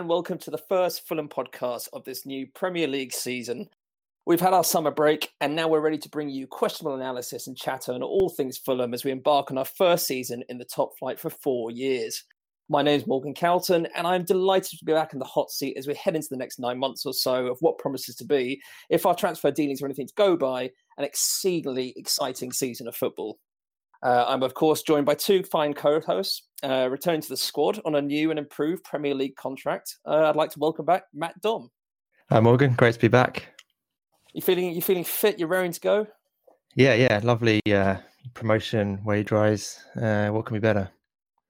and welcome to the first Fulham podcast of this new Premier League season. We've had our summer break, and now we're ready to bring you questionable analysis and chatter on all things Fulham as we embark on our first season in the top flight for four years. My name is Morgan Calton, and I'm delighted to be back in the hot seat as we head into the next nine months or so of what promises to be, if our transfer dealings are anything to go by, an exceedingly exciting season of football. Uh, I'm, of course, joined by two fine co hosts, uh, returning to the squad on a new and improved Premier League contract. Uh, I'd like to welcome back Matt Dom. Hi, Morgan. Great to be back. You feeling you feeling fit? You're raring to go? Yeah, yeah. Lovely uh, promotion, wage rise. Uh, what can be better?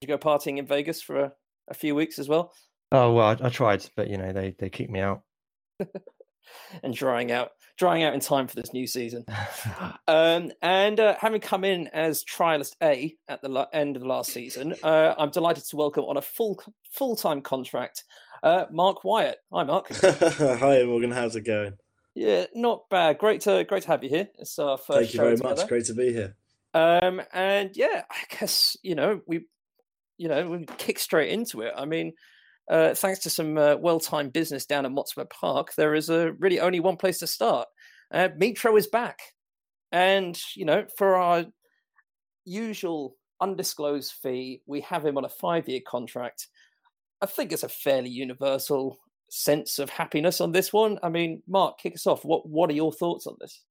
Did you go partying in Vegas for a, a few weeks as well? Oh well, I, I tried, but you know they they kicked me out. and drying out drying out in time for this new season. um, and uh, having come in as trialist A at the la- end of the last season, uh, I'm delighted to welcome on a full full time contract uh, Mark Wyatt. Hi, Mark. Hi, Morgan. How's it going? Yeah, not bad. Great to great to have you here. It's our first. Thank you very together. much. Great to be here. Um, and yeah, I guess you know we, you know, we kick straight into it. I mean, uh, thanks to some uh, well-timed business down at Motspur Park, there is a really only one place to start. Uh, Mitro is back, and you know, for our usual undisclosed fee, we have him on a five-year contract. I think it's a fairly universal sense of happiness on this one. I mean, Mark, kick us off. What What are your thoughts on this?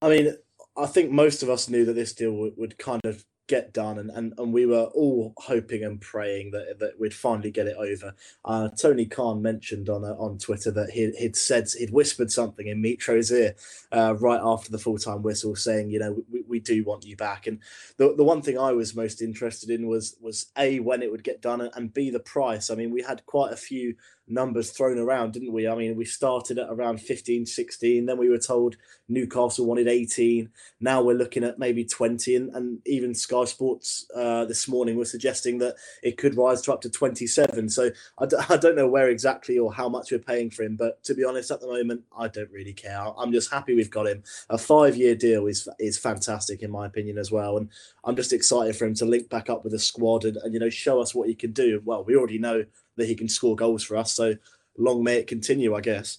I mean, I think most of us knew that this deal would, would kind of get done and, and, and we were all hoping and praying that that we'd finally get it over. Uh, Tony Khan mentioned on uh, on Twitter that he, he'd said he'd whispered something in Mitro's ear uh, right after the full time whistle, saying, you know, we, we do want you back. And the the one thing I was most interested in was was a when it would get done and b the price. I mean, we had quite a few numbers thrown around, didn't we? I mean, we started at around 15, 16, then we were told Newcastle wanted 18. Now we're looking at maybe 20, and, and even Sky Sports uh, this morning were suggesting that it could rise to up to 27. So I d- I don't know where exactly or how much we're paying for him, but to be honest, at the moment, I don't really care. I'm just happy we've got him. A five year deal is is fantastic, in my opinion, as well. And I'm just excited for him to link back up with the squad and, and you know, show us what he can do. Well, we already know that he can score goals for us. So long may it continue, I guess.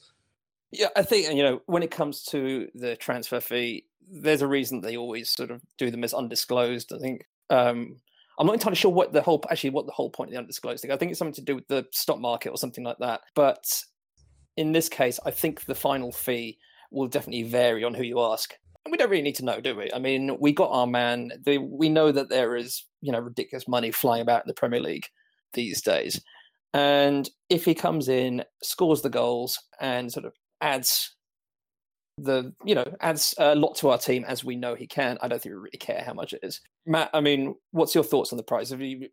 Yeah, I think you know when it comes to the transfer fee, there's a reason they always sort of do them as undisclosed. I think um, I'm not entirely sure what the whole actually what the whole point of the undisclosed thing. I think it's something to do with the stock market or something like that. But in this case, I think the final fee will definitely vary on who you ask. And we don't really need to know, do we? I mean, we got our man. We know that there is you know ridiculous money flying about in the Premier League these days. And if he comes in, scores the goals, and sort of adds the you know adds a lot to our team as we know he can, I don't think we really care how much it is. Matt, I mean, what's your thoughts on the price? Have you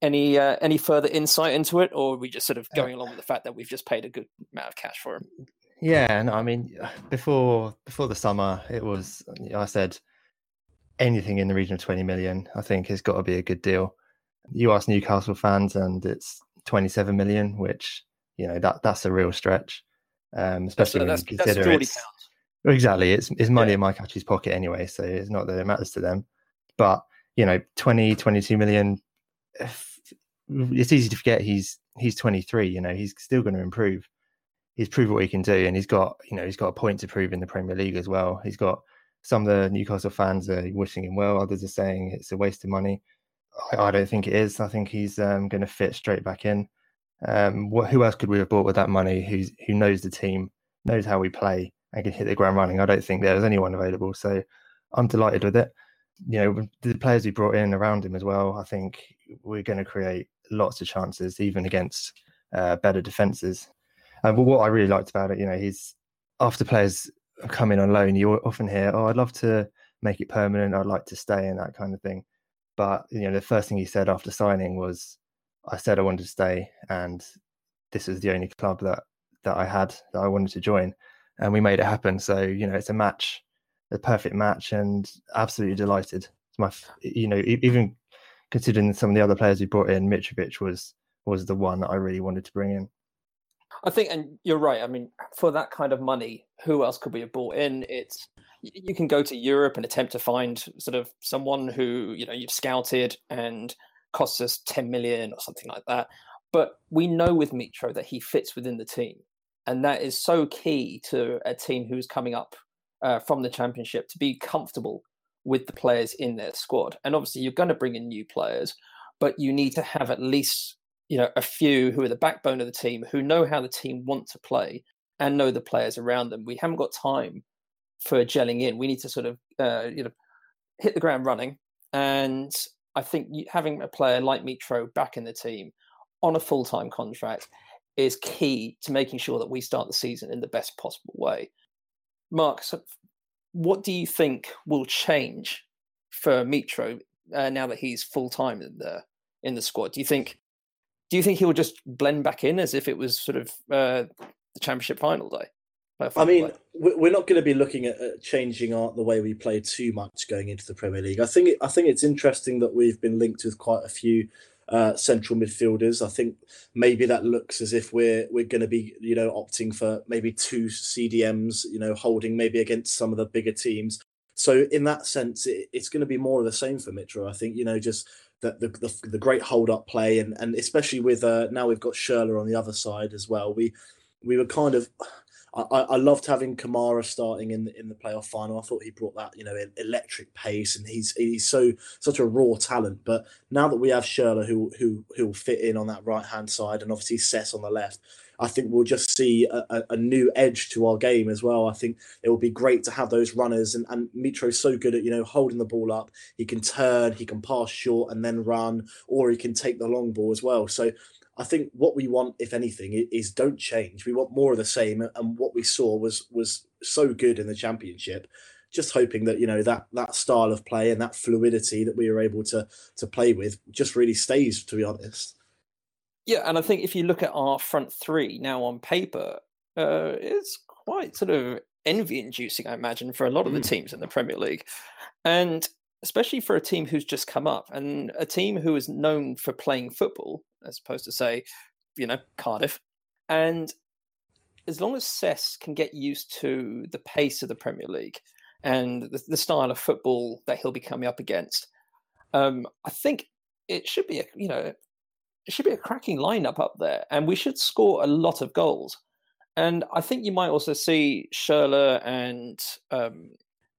any uh, any further insight into it, or are we just sort of going along with the fact that we've just paid a good amount of cash for him? Yeah, no, I mean, before before the summer, it was I said anything in the region of twenty million. I think has got to be a good deal. You ask Newcastle fans, and it's 27 million, which you know that that's a real stretch, um, especially that's, when you consider it's exactly it's, it's money yeah. in Mike Ashley's pocket anyway, so it's not that it matters to them. But you know, 20, 22 million, it's easy to forget he's he's 23. You know, he's still going to improve. He's proved what he can do, and he's got you know he's got a point to prove in the Premier League as well. He's got some of the Newcastle fans are wishing him well. Others are saying it's a waste of money. I, don't think it is. I think he's um, going to fit straight back in. Um, what, who else could we have bought with that money? Who's who knows the team, knows how we play, and can hit the ground running? I don't think there was anyone available, so I'm delighted with it. You know, the players we brought in around him as well. I think we're going to create lots of chances, even against uh, better defenses. But what I really liked about it, you know, he's after players come in on loan, you often hear, "Oh, I'd love to make it permanent. I'd like to stay," and that kind of thing. But you know, the first thing he said after signing was, "I said I wanted to stay, and this is the only club that that I had that I wanted to join, and we made it happen." So you know, it's a match, a perfect match, and absolutely delighted. It's my, you know, even considering some of the other players we brought in, Mitrovic was was the one that I really wanted to bring in. I think, and you're right. I mean, for that kind of money, who else could we have brought in? It's you can go to Europe and attempt to find sort of someone who you know you've scouted and costs us 10 million or something like that. But we know with Mitro that he fits within the team. And that is so key to a team who's coming up uh, from the championship to be comfortable with the players in their squad. And obviously, you're going to bring in new players, but you need to have at least you know a few who are the backbone of the team who know how the team want to play and know the players around them. We haven't got time for gelling in. We need to sort of uh, you know hit the ground running. And I think having a player like Mitro back in the team on a full time contract is key to making sure that we start the season in the best possible way. Mark, so what do you think will change for Mitro uh, now that he's full time in the in the squad? Do you think do you think he'll just blend back in as if it was sort of uh, the championship final day? I mean, we're not going to be looking at, changing our, the way we play too much going into the Premier League. I think it, I think it's interesting that we've been linked with quite a few uh, central midfielders. I think maybe that looks as if we're we're going to be you know opting for maybe two CDMs, you know, holding maybe against some of the bigger teams. So in that sense, it, it's going to be more of the same for Mitro. I think you know just the the, the, the great hold up play and and especially with uh, now we've got Schürrle on the other side as well. We we were kind of I, I loved having Kamara starting in the, in the playoff final. I thought he brought that you know electric pace, and he's he's so such a raw talent. But now that we have Schürrle who who who will fit in on that right hand side, and obviously Sess on the left, I think we'll just see a, a, new edge to our game as well. I think it will be great to have those runners, and and Mitro's so good at you know holding the ball up. He can turn, he can pass short and then run, or he can take the long ball as well. So I think what we want, if anything, is don't change. We want more of the same, and what we saw was was so good in the championship. Just hoping that you know that that style of play and that fluidity that we were able to to play with just really stays. To be honest. Yeah, and I think if you look at our front three now on paper, uh, it's quite sort of envy-inducing, I imagine, for a lot of the mm. teams in the Premier League, and especially for a team who's just come up and a team who is known for playing football as opposed to say, you know, Cardiff. And as long as Sess can get used to the pace of the Premier League and the, the style of football that he'll be coming up against, um, I think it should be a you know it should be a cracking lineup up there, and we should score a lot of goals. And I think you might also see Schürrle and um,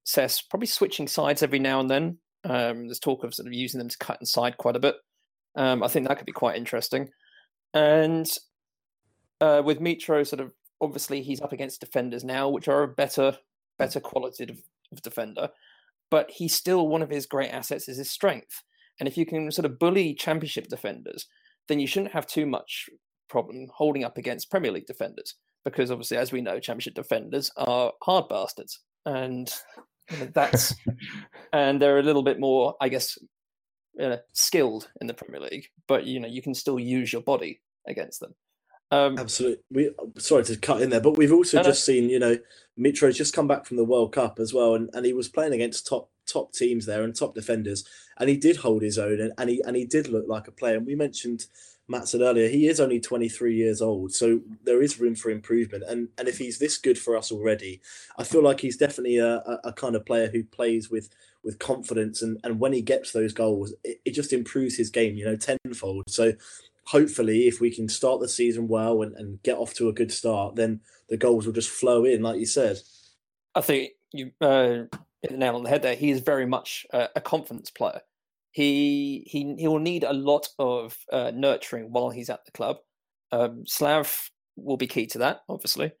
Sess probably switching sides every now and then. Um, there's talk of sort of using them to cut inside quite a bit. Um, I think that could be quite interesting. And uh, with Mitro, sort of obviously he's up against defenders now, which are a better better quality of, of defender. But he's still one of his great assets is his strength. And if you can sort of bully championship defenders, then you shouldn't have too much problem holding up against Premier League defenders. Because obviously, as we know, championship defenders are hard bastards. And that's and they're a little bit more, I guess, uh, skilled in the Premier League, but you know you can still use your body against them. Um, Absolutely. We sorry to cut in there, but we've also just seen you know Mitro's just come back from the World Cup as well, and, and he was playing against top top teams there and top defenders, and he did hold his own, and, and he and he did look like a player. And we mentioned Matt said earlier, he is only 23 years old, so there is room for improvement. And and if he's this good for us already, I feel like he's definitely a, a, a kind of player who plays with with confidence, and and when he gets those goals, it, it just improves his game, you know, tenfold. So hopefully, if we can start the season well and, and get off to a good start, then the goals will just flow in, like you said. I think you uh, hit the nail on the head there. He is very much a, confidence player he he he will need a lot of uh, nurturing while he's at the club. Um, Slav will be key to that, obviously,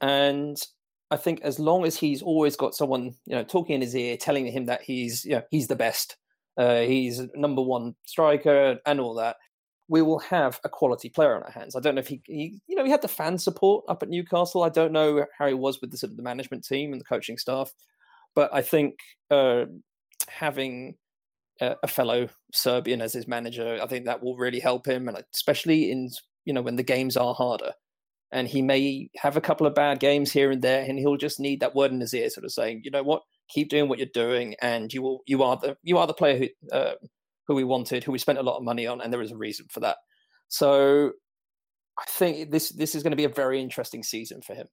and I think as long as he's always got someone you know talking in his ear, telling him that he's you know he's the best, uh, he's number one striker, and all that, we will have a quality player on our hands. I don't know if he, he you know he had the fan support up at Newcastle. I don't know how he was with the the management team and the coaching staff, but I think uh, having a fellow Serbian as his manager. I think that will really help him, and especially in you know when the games are harder. And he may have a couple of bad games here and there, and he'll just need that word in his ear, sort of saying, you know what, keep doing what you're doing, and you will, you are the, you are the player who, uh, who we wanted, who we spent a lot of money on, and there is a reason for that. So, I think this this is going to be a very interesting season for him.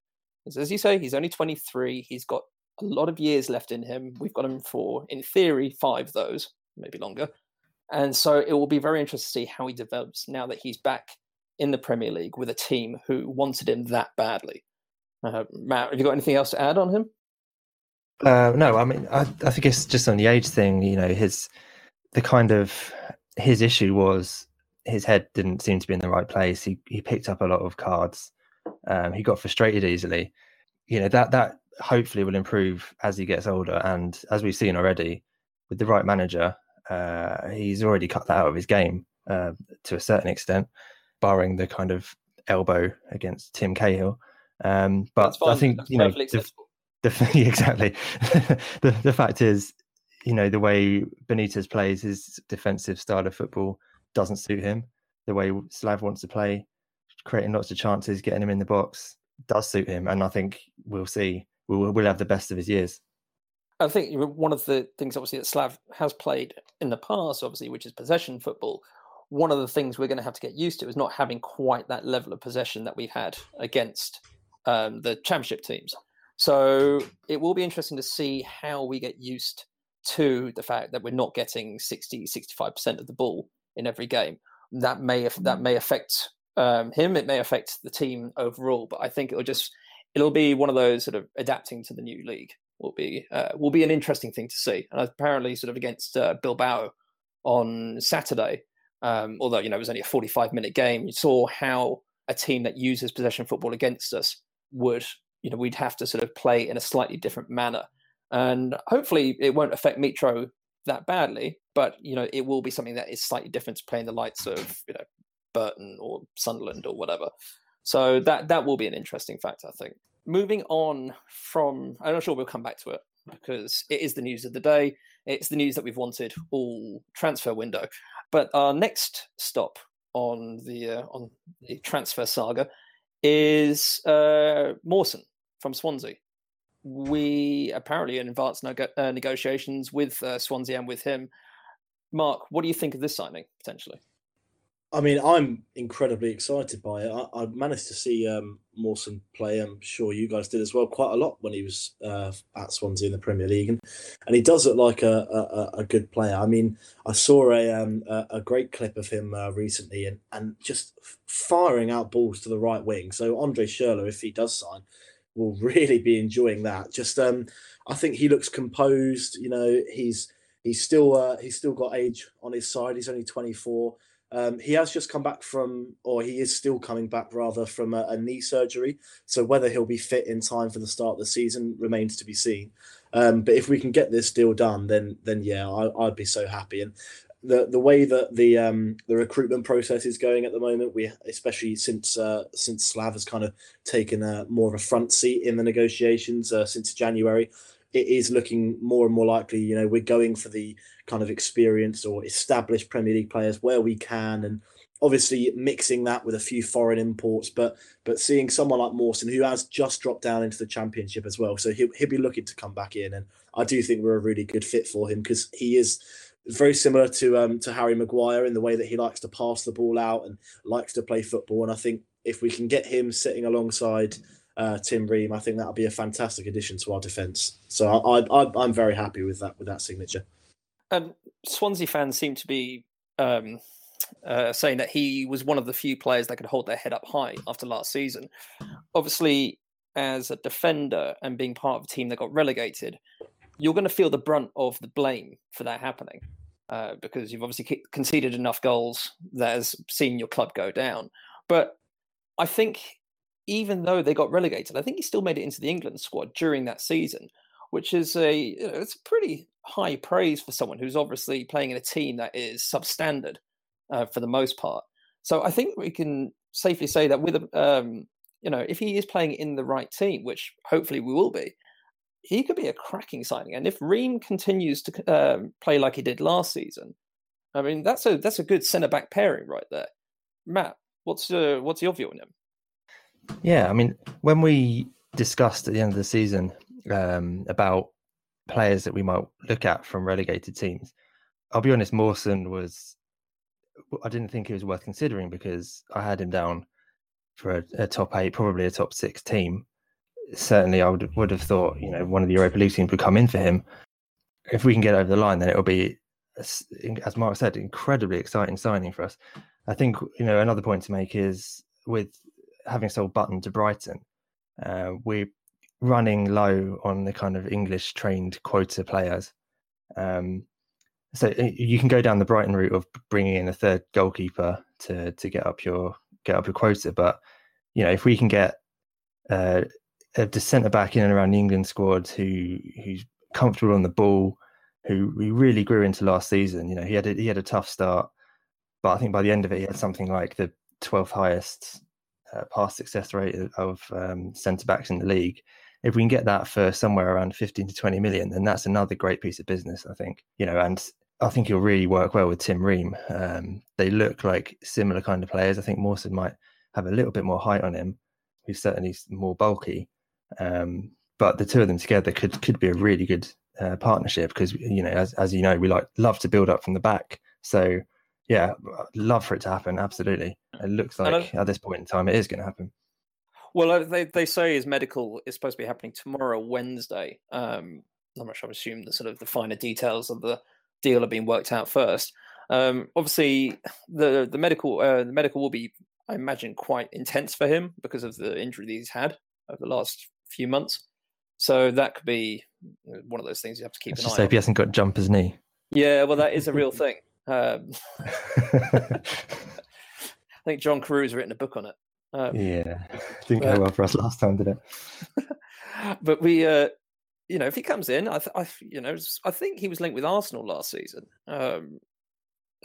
As you say, he's only 23. He's got a lot of years left in him. We've got him for, in theory, five those maybe longer. And so it will be very interesting to see how he develops now that he's back in the Premier League with a team who wanted him that badly. Uh, Matt, have you got anything else to add on him? Uh, no, I mean, I, I think it's just on the age thing. You know, his the kind of his issue was his head didn't seem to be in the right place. He he picked up a lot of cards. Um, he got frustrated easily. You know that that hopefully will improve as he gets older, and as we've seen already, with the right manager, uh, he's already cut that out of his game uh, to a certain extent, barring the kind of elbow against Tim Cahill. Um, but I think That's you know the, the, exactly the the fact is, you know, the way Benitez plays his defensive style of football doesn't suit him. The way Slav wants to play, creating lots of chances, getting him in the box, does suit him, and I think we'll see. We'll we'll have the best of his years. I think one of the things, obviously, that Slav has played in the past, obviously, which is possession football. One of the things we're going to have to get used to is not having quite that level of possession that we've had against um, the championship teams. So it will be interesting to see how we get used to the fact that we're not getting 60, 65% of the ball in every game. That may that may affect um, him. It may affect the team overall. But I think it'll just it'll be one of those sort of adapting to the new league will be uh, will be an interesting thing to see. And apparently, sort of against uh, Bilbao on Saturday, um, although you know it was only a 45 minute game, you saw how a team that uses possession football against us would you know we'd have to sort of play in a slightly different manner. And hopefully, it won't affect Mitro that badly, but you know it will be something that is slightly different to playing the likes of you know Burton or Sunderland or whatever. So that that will be an interesting fact, I think moving on from, I'm not sure we'll come back to it because it is the news of the day. It's the news that we've wanted all transfer window. But our next stop on the uh, on the transfer saga is uh, Mawson from Swansea. We apparently in advanced neg- uh, negotiations with uh, Swansea and with him. Mark, what do you think of this signing potentially? I mean, I'm incredibly excited by it. I, I managed to see um, Mawson play. I'm sure you guys did as well, quite a lot when he was uh, at Swansea in the Premier League, and, and he does look like a, a, a good player. I mean, I saw a um, a, great clip of him uh, recently, and and just firing out balls to the right wing. So Andre Schürrle, if he does sign, will really be enjoying that. Just um, I think he looks composed. You know, he's he's still uh, he's still got age on his side. He's only 24 um, he has just come back from, or he is still coming back rather from a, a, knee surgery. So whether he'll be fit in time for the start of the season remains to be seen. Um, but if we can get this deal done, then then yeah, I, would be so happy. And the the way that the um, the recruitment process is going at the moment, we especially since uh, since Slav has kind of taken a more of a front seat in the negotiations uh, since January it is looking more and more likely. You know, we're going for the kind of experienced or established Premier League players where we can, and obviously mixing that with a few foreign imports. But but seeing someone like Mawson who has just dropped down into the Championship as well, so he'll he'll be looking to come back in, and I do think we're a really good fit for him because he is very similar to um, to Harry Maguire in the way that he likes to pass the ball out and likes to play football. And I think if we can get him sitting alongside uh, Tim Ream, I think that'll be a fantastic addition to our defence. So I, I, I'm very happy with that with that signature. Um, Swansea fans seem to be um, uh, saying that he was one of the few players that could hold their head up high after last season. Obviously, as a defender and being part of a team that got relegated, you're going to feel the brunt of the blame for that happening. Uh, because you've obviously conceded enough goals that has seen your club go down. But I think even though they got relegated, I think he still made it into the England squad during that season, which is a you know, it's a pretty high praise for someone who's obviously playing in a team that is substandard uh, for the most part. So I think we can safely say that with a um, you know if he is playing in the right team, which hopefully we will be, he could be a cracking signing. And if Ream continues to um, play like he did last season, I mean that's a that's a good centre back pairing right there. Matt, what's uh, what's your view on him? Yeah, I mean, when we discussed at the end of the season um, about players that we might look at from relegated teams, I'll be honest, Mawson was. I didn't think he was worth considering because I had him down for a, a top eight, probably a top six team. Certainly, I would would have thought you know one of the Europa League teams would come in for him. If we can get over the line, then it'll be, as Mark said, incredibly exciting signing for us. I think you know another point to make is with having sold Button to Brighton, uh, we're running low on the kind of English trained quota players. Um, so you can go down the Brighton route of bringing in a third goalkeeper to to get up your get up your quota, but you know if we can get uh, a centre back in and around the England squad who who's comfortable on the ball, who we really grew into last season. You know, he had a, he had a tough start, but I think by the end of it, he had something like the 12th highest uh, pass success rate of um, centre backs in the league. If we can get that for somewhere around 15 to 20 million, then that's another great piece of business, I think. You know, and I think he'll really work well with Tim Ream. Um, they look like similar kind of players. I think Mawson might have a little bit more height on him. He's certainly more bulky, um, but the two of them together could could be a really good uh, partnership because you know, as as you know, we like love to build up from the back. So yeah, love for it to happen. Absolutely, it looks like at this point in time it is going to happen. Well, uh, they they say his medical is supposed to be happening tomorrow, Wednesday. Um, I'm not sure. I assume the sort of the finer details of the deal are being worked out first. Um, obviously, the the medical uh, the medical will be, I imagine, quite intense for him because of the injury that he's had over the last few months. So that could be one of those things you have to keep Let's an just eye say on. if he hasn't got jumper's knee. Yeah, well, that is a real thing. Um, I think John Carew's written a book on it. Um, yeah, didn't go well for us last time, did it? but we, uh, you know, if he comes in, I, th- I, you know, I think he was linked with Arsenal last season, um,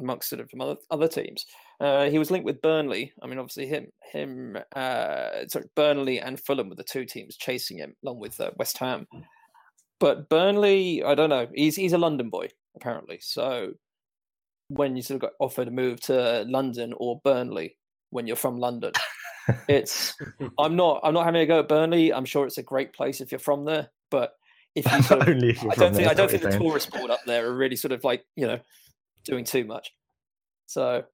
amongst sort of other, other teams. Uh, he was linked with Burnley. I mean, obviously him, him, uh, sorry, Burnley and Fulham were the two teams chasing him, along with uh, West Ham. But Burnley, I don't know. He's he's a London boy apparently. So when you sort of got offered a move to London or Burnley when you're from London, it's I'm not I'm not having a go at Burnley. I'm sure it's a great place if you're from there, but if you sort of, Only if you're I don't think there, I don't think the saying. tourist board up there are really sort of like you know doing too much. So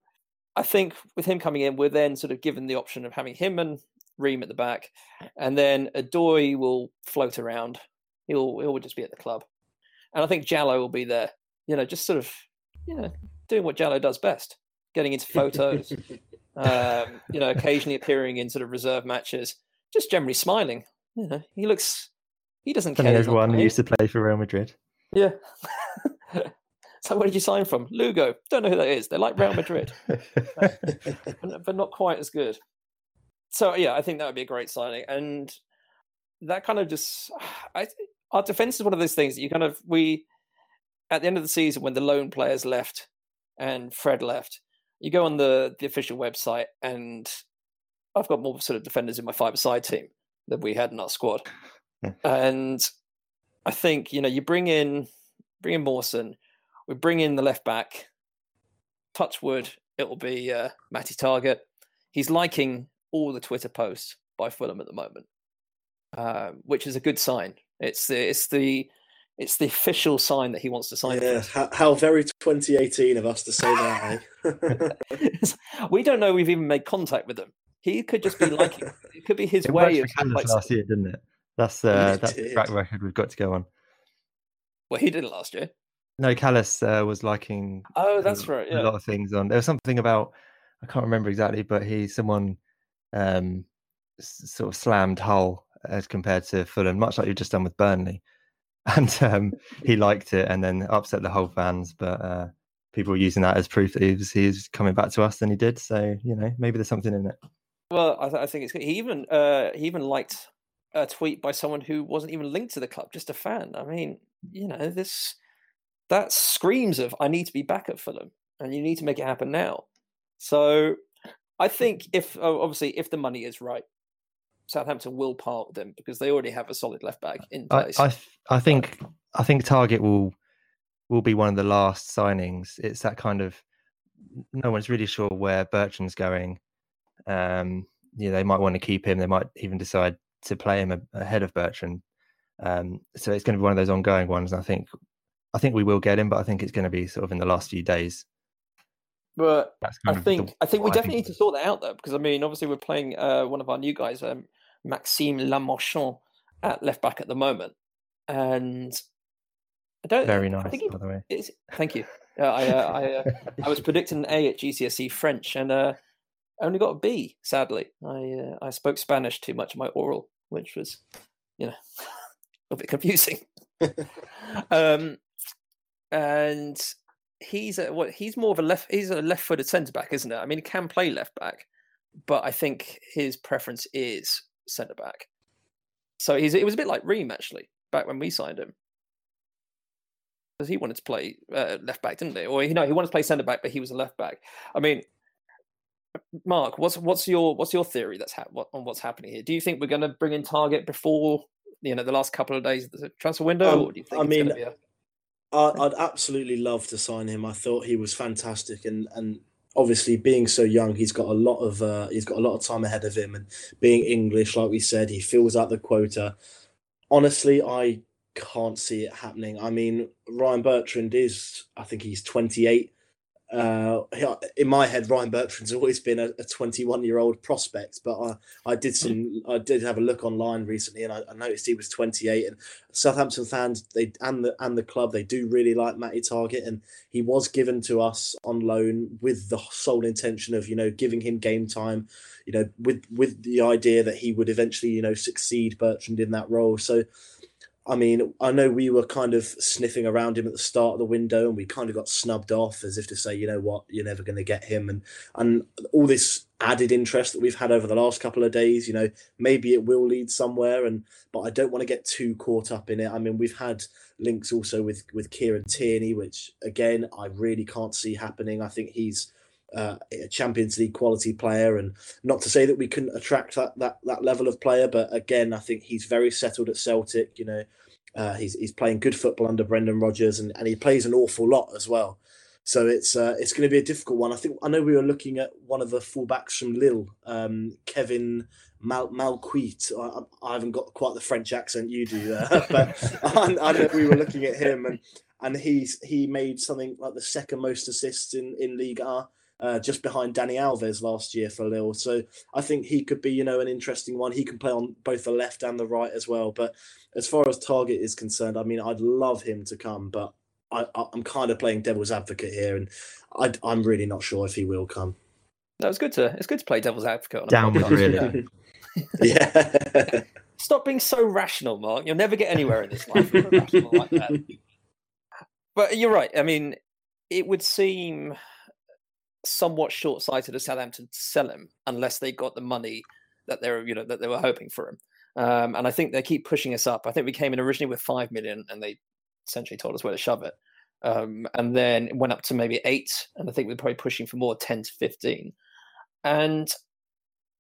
I think with him coming in, we're then sort of given the option of having him and Ream at the back, and then Odoi will float around. He'll he'll just be at the club, and I think Djalo will be there. You know, just sort of you know doing what Djalo does best, getting into photos. um, you know, occasionally appearing in sort of reserve matches, just generally smiling. You know, he looks. He doesn't care. Not everyone who used to play for Real Madrid. Yeah. so where did you sign from? Lugo. Don't know who that is. They're like Real Madrid, but, but not quite as good. So yeah, I think that would be a great signing, and that kind of just. I our defense is one of those things that you kind of we at the end of the season when the lone players left and Fred left, you go on the the official website and I've got more sort of defenders in my five side team than we had in our squad, and I think you know you bring in bring in Mawson, we bring in the left back. Touchwood, it will be uh, Matty Targett. He's liking all the Twitter posts by Fulham at the moment, uh, which is a good sign. It's the it's the it's the official sign that he wants to sign. for Yeah, how, how very 2018 of us to say that. Eh? we don't know we've even made contact with him. He could just be liking. It could be his It way worked of for Callas like, last year, didn't it? That's uh, it that's the track record we've got to go on. well, he did it last year. No, Callis uh, was liking Oh, that's a, right. a lot of things on. There was something about I can't remember exactly, but he someone um, s- sort of slammed Hull as compared to Fulham, much like you've just done with Burnley, and um, he liked it and then upset the Hull fans. But uh, people were using that as proof that he was he was coming back to us than he did. So you know maybe there's something in it. Well, I, th- I think it's good. He even uh, he even liked a tweet by someone who wasn't even linked to the club, just a fan. I mean, you know, this that screams of I need to be back at Fulham, and you need to make it happen now. So, I think if obviously if the money is right, Southampton will part with him because they already have a solid left back in place. I th- I think I think Targett will will be one of the last signings. It's that kind of no one's really sure where Bertrand's going. Um, yeah, they might want to keep him. They might even decide to play him a- ahead of Bertrand. Um, so it's going to be one of those ongoing ones. I think I think we will get him, but I think it's going to be sort of in the last few days. but I of the- think I think we definitely need to sort that out though, because I mean, obviously we're playing uh, one of our new guys, um, Maxime Le Marchand, at left back at the moment, and I don't. Very I nice, think he, by the way. thank you. Uh, I uh, I, uh, I was predicting an A at GCSE French and uh, only got a B. Sadly, I uh, I spoke Spanish too much in my oral, which was, you know, a bit confusing. um, and he's a, what he's more of a left he's a left-footed centre back, isn't it? I mean, he can play left back, but I think his preference is centre back. So he's it was a bit like Ream actually back when we signed him. Because he wanted to play uh, left back, didn't he? Or you know, he wanted to play centre back, but he was a left back. I mean, Mark, what's what's your what's your theory that's ha- what, on what's happening here? Do you think we're going to bring in Targett before you know the last couple of days of the transfer window? Um, or do you think I mean, gonna be a... I, I'd absolutely love to sign him. I thought he was fantastic, and and obviously being so young, he's got a lot of uh, he's got a lot of time ahead of him. And being English, like we said, he fills out the quota. Honestly, I can't see it happening. I mean, Ryan Bertrand is, I think he's 28. Uh, in my head, Ryan Bertrand's always been a 21 year old prospect, but I, I did some, I did have a look online recently, and I, I, noticed he was 28. And Southampton fans, they and the and the club, they do really like Matty Targett, and he was given to us on loan with the sole intention of you know giving him game time, you know, with with the idea that he would eventually you know succeed Bertrand in that role. So I mean, I know we were kind of sniffing around him at the start of the window, and we kind of got snubbed off as if to say, you know what, you're never going to get him, and and all this added interest that we've had over the last couple of days, you know, maybe it will lead somewhere, and but I don't want to get too caught up in it. I mean, we've had links also with with Kieran Tierney, which again I really can't see happening. I think he's uh, a Champions League quality player, and not to say that we couldn't attract that that that level of player, but again, I think he's very settled at Celtic. You know, uh, he's he's playing good football under Brendan Rodgers, and, and he plays an awful lot as well. So it's uh, it's going to be a difficult one. I think I know we were looking at one of the fullbacks from Lille, um, Kevin Mal Malcuit. I, I, haven't got quite the French accent you do, uh, but I, I know we were looking at him, and and he's he made something like the second most assists in in Ligue A uh, just behind Dani Alves last year for Lille. So I think he could be, you know, an interesting one. He can play on both the left and the right as well. But as far as Targett is concerned, I mean, I'd love him to come, but I, am kind of playing devil's advocate here, and I, am really not sure if he will come. That was good to it's good to play devil's advocate. Downward, really. yeah. Stop being so rational, Mark. You'll never get anywhere in this life. like but you're right. I mean, it would seem somewhat short-sighted of Southampton to sell him unless they got the money that they were, you know, that they were hoping for him. Um, and I think they keep pushing us up. I think we came in originally with five million, and they essentially told us where to shove it. Um, and then it went up to maybe eight, and I think we're probably pushing for more ten to fifteen. And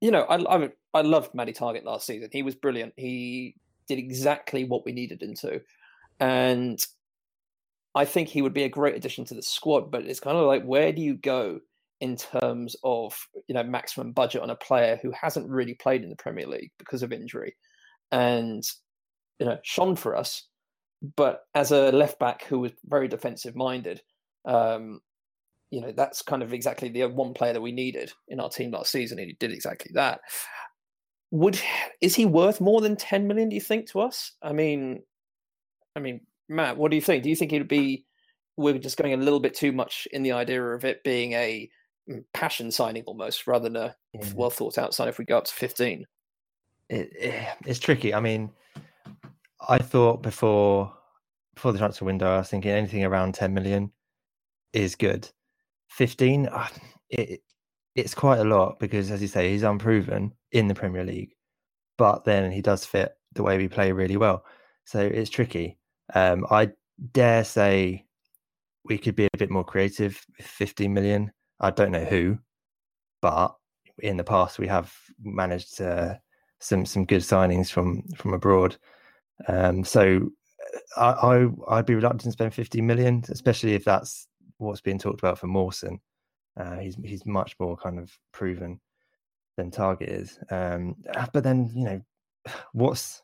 you know, I I, I loved Matty Targett last season. He was brilliant. He did exactly what we needed him to, and I think he would be a great addition to the squad. But it's kind of like, where do you go in terms of you know maximum budget on a player who hasn't really played in the Premier League because of injury, and you know shone for us, but as a left back who was very defensive minded, um, you know that's kind of exactly the one player that we needed in our team last season, and he did exactly that. Would is he worth more than ten million? Do you think to us? I mean, I mean, Matt, what do you think? Do you think it'd be we're just going a little bit too much in the idea of it being a passion signing almost rather than a yeah. well thought out sign if we go up to 15 it, it, it's tricky. I mean i thought before before the transfer window i was thinking anything around 10 million is good. 15 uh, it, it's quite a lot because as you say he's unproven in the premier league but then he does fit the way we play really well. So it's tricky. Um, i dare say we could be a bit more creative with 15 million I don't know who, but in the past we have managed uh, some some good signings from from abroad. Um, so I, I I'd be reluctant to spend 50 million, especially if that's what's being talked about for Mawson. Uh, he's he's much more kind of proven than Targett is. Um, but then you know what's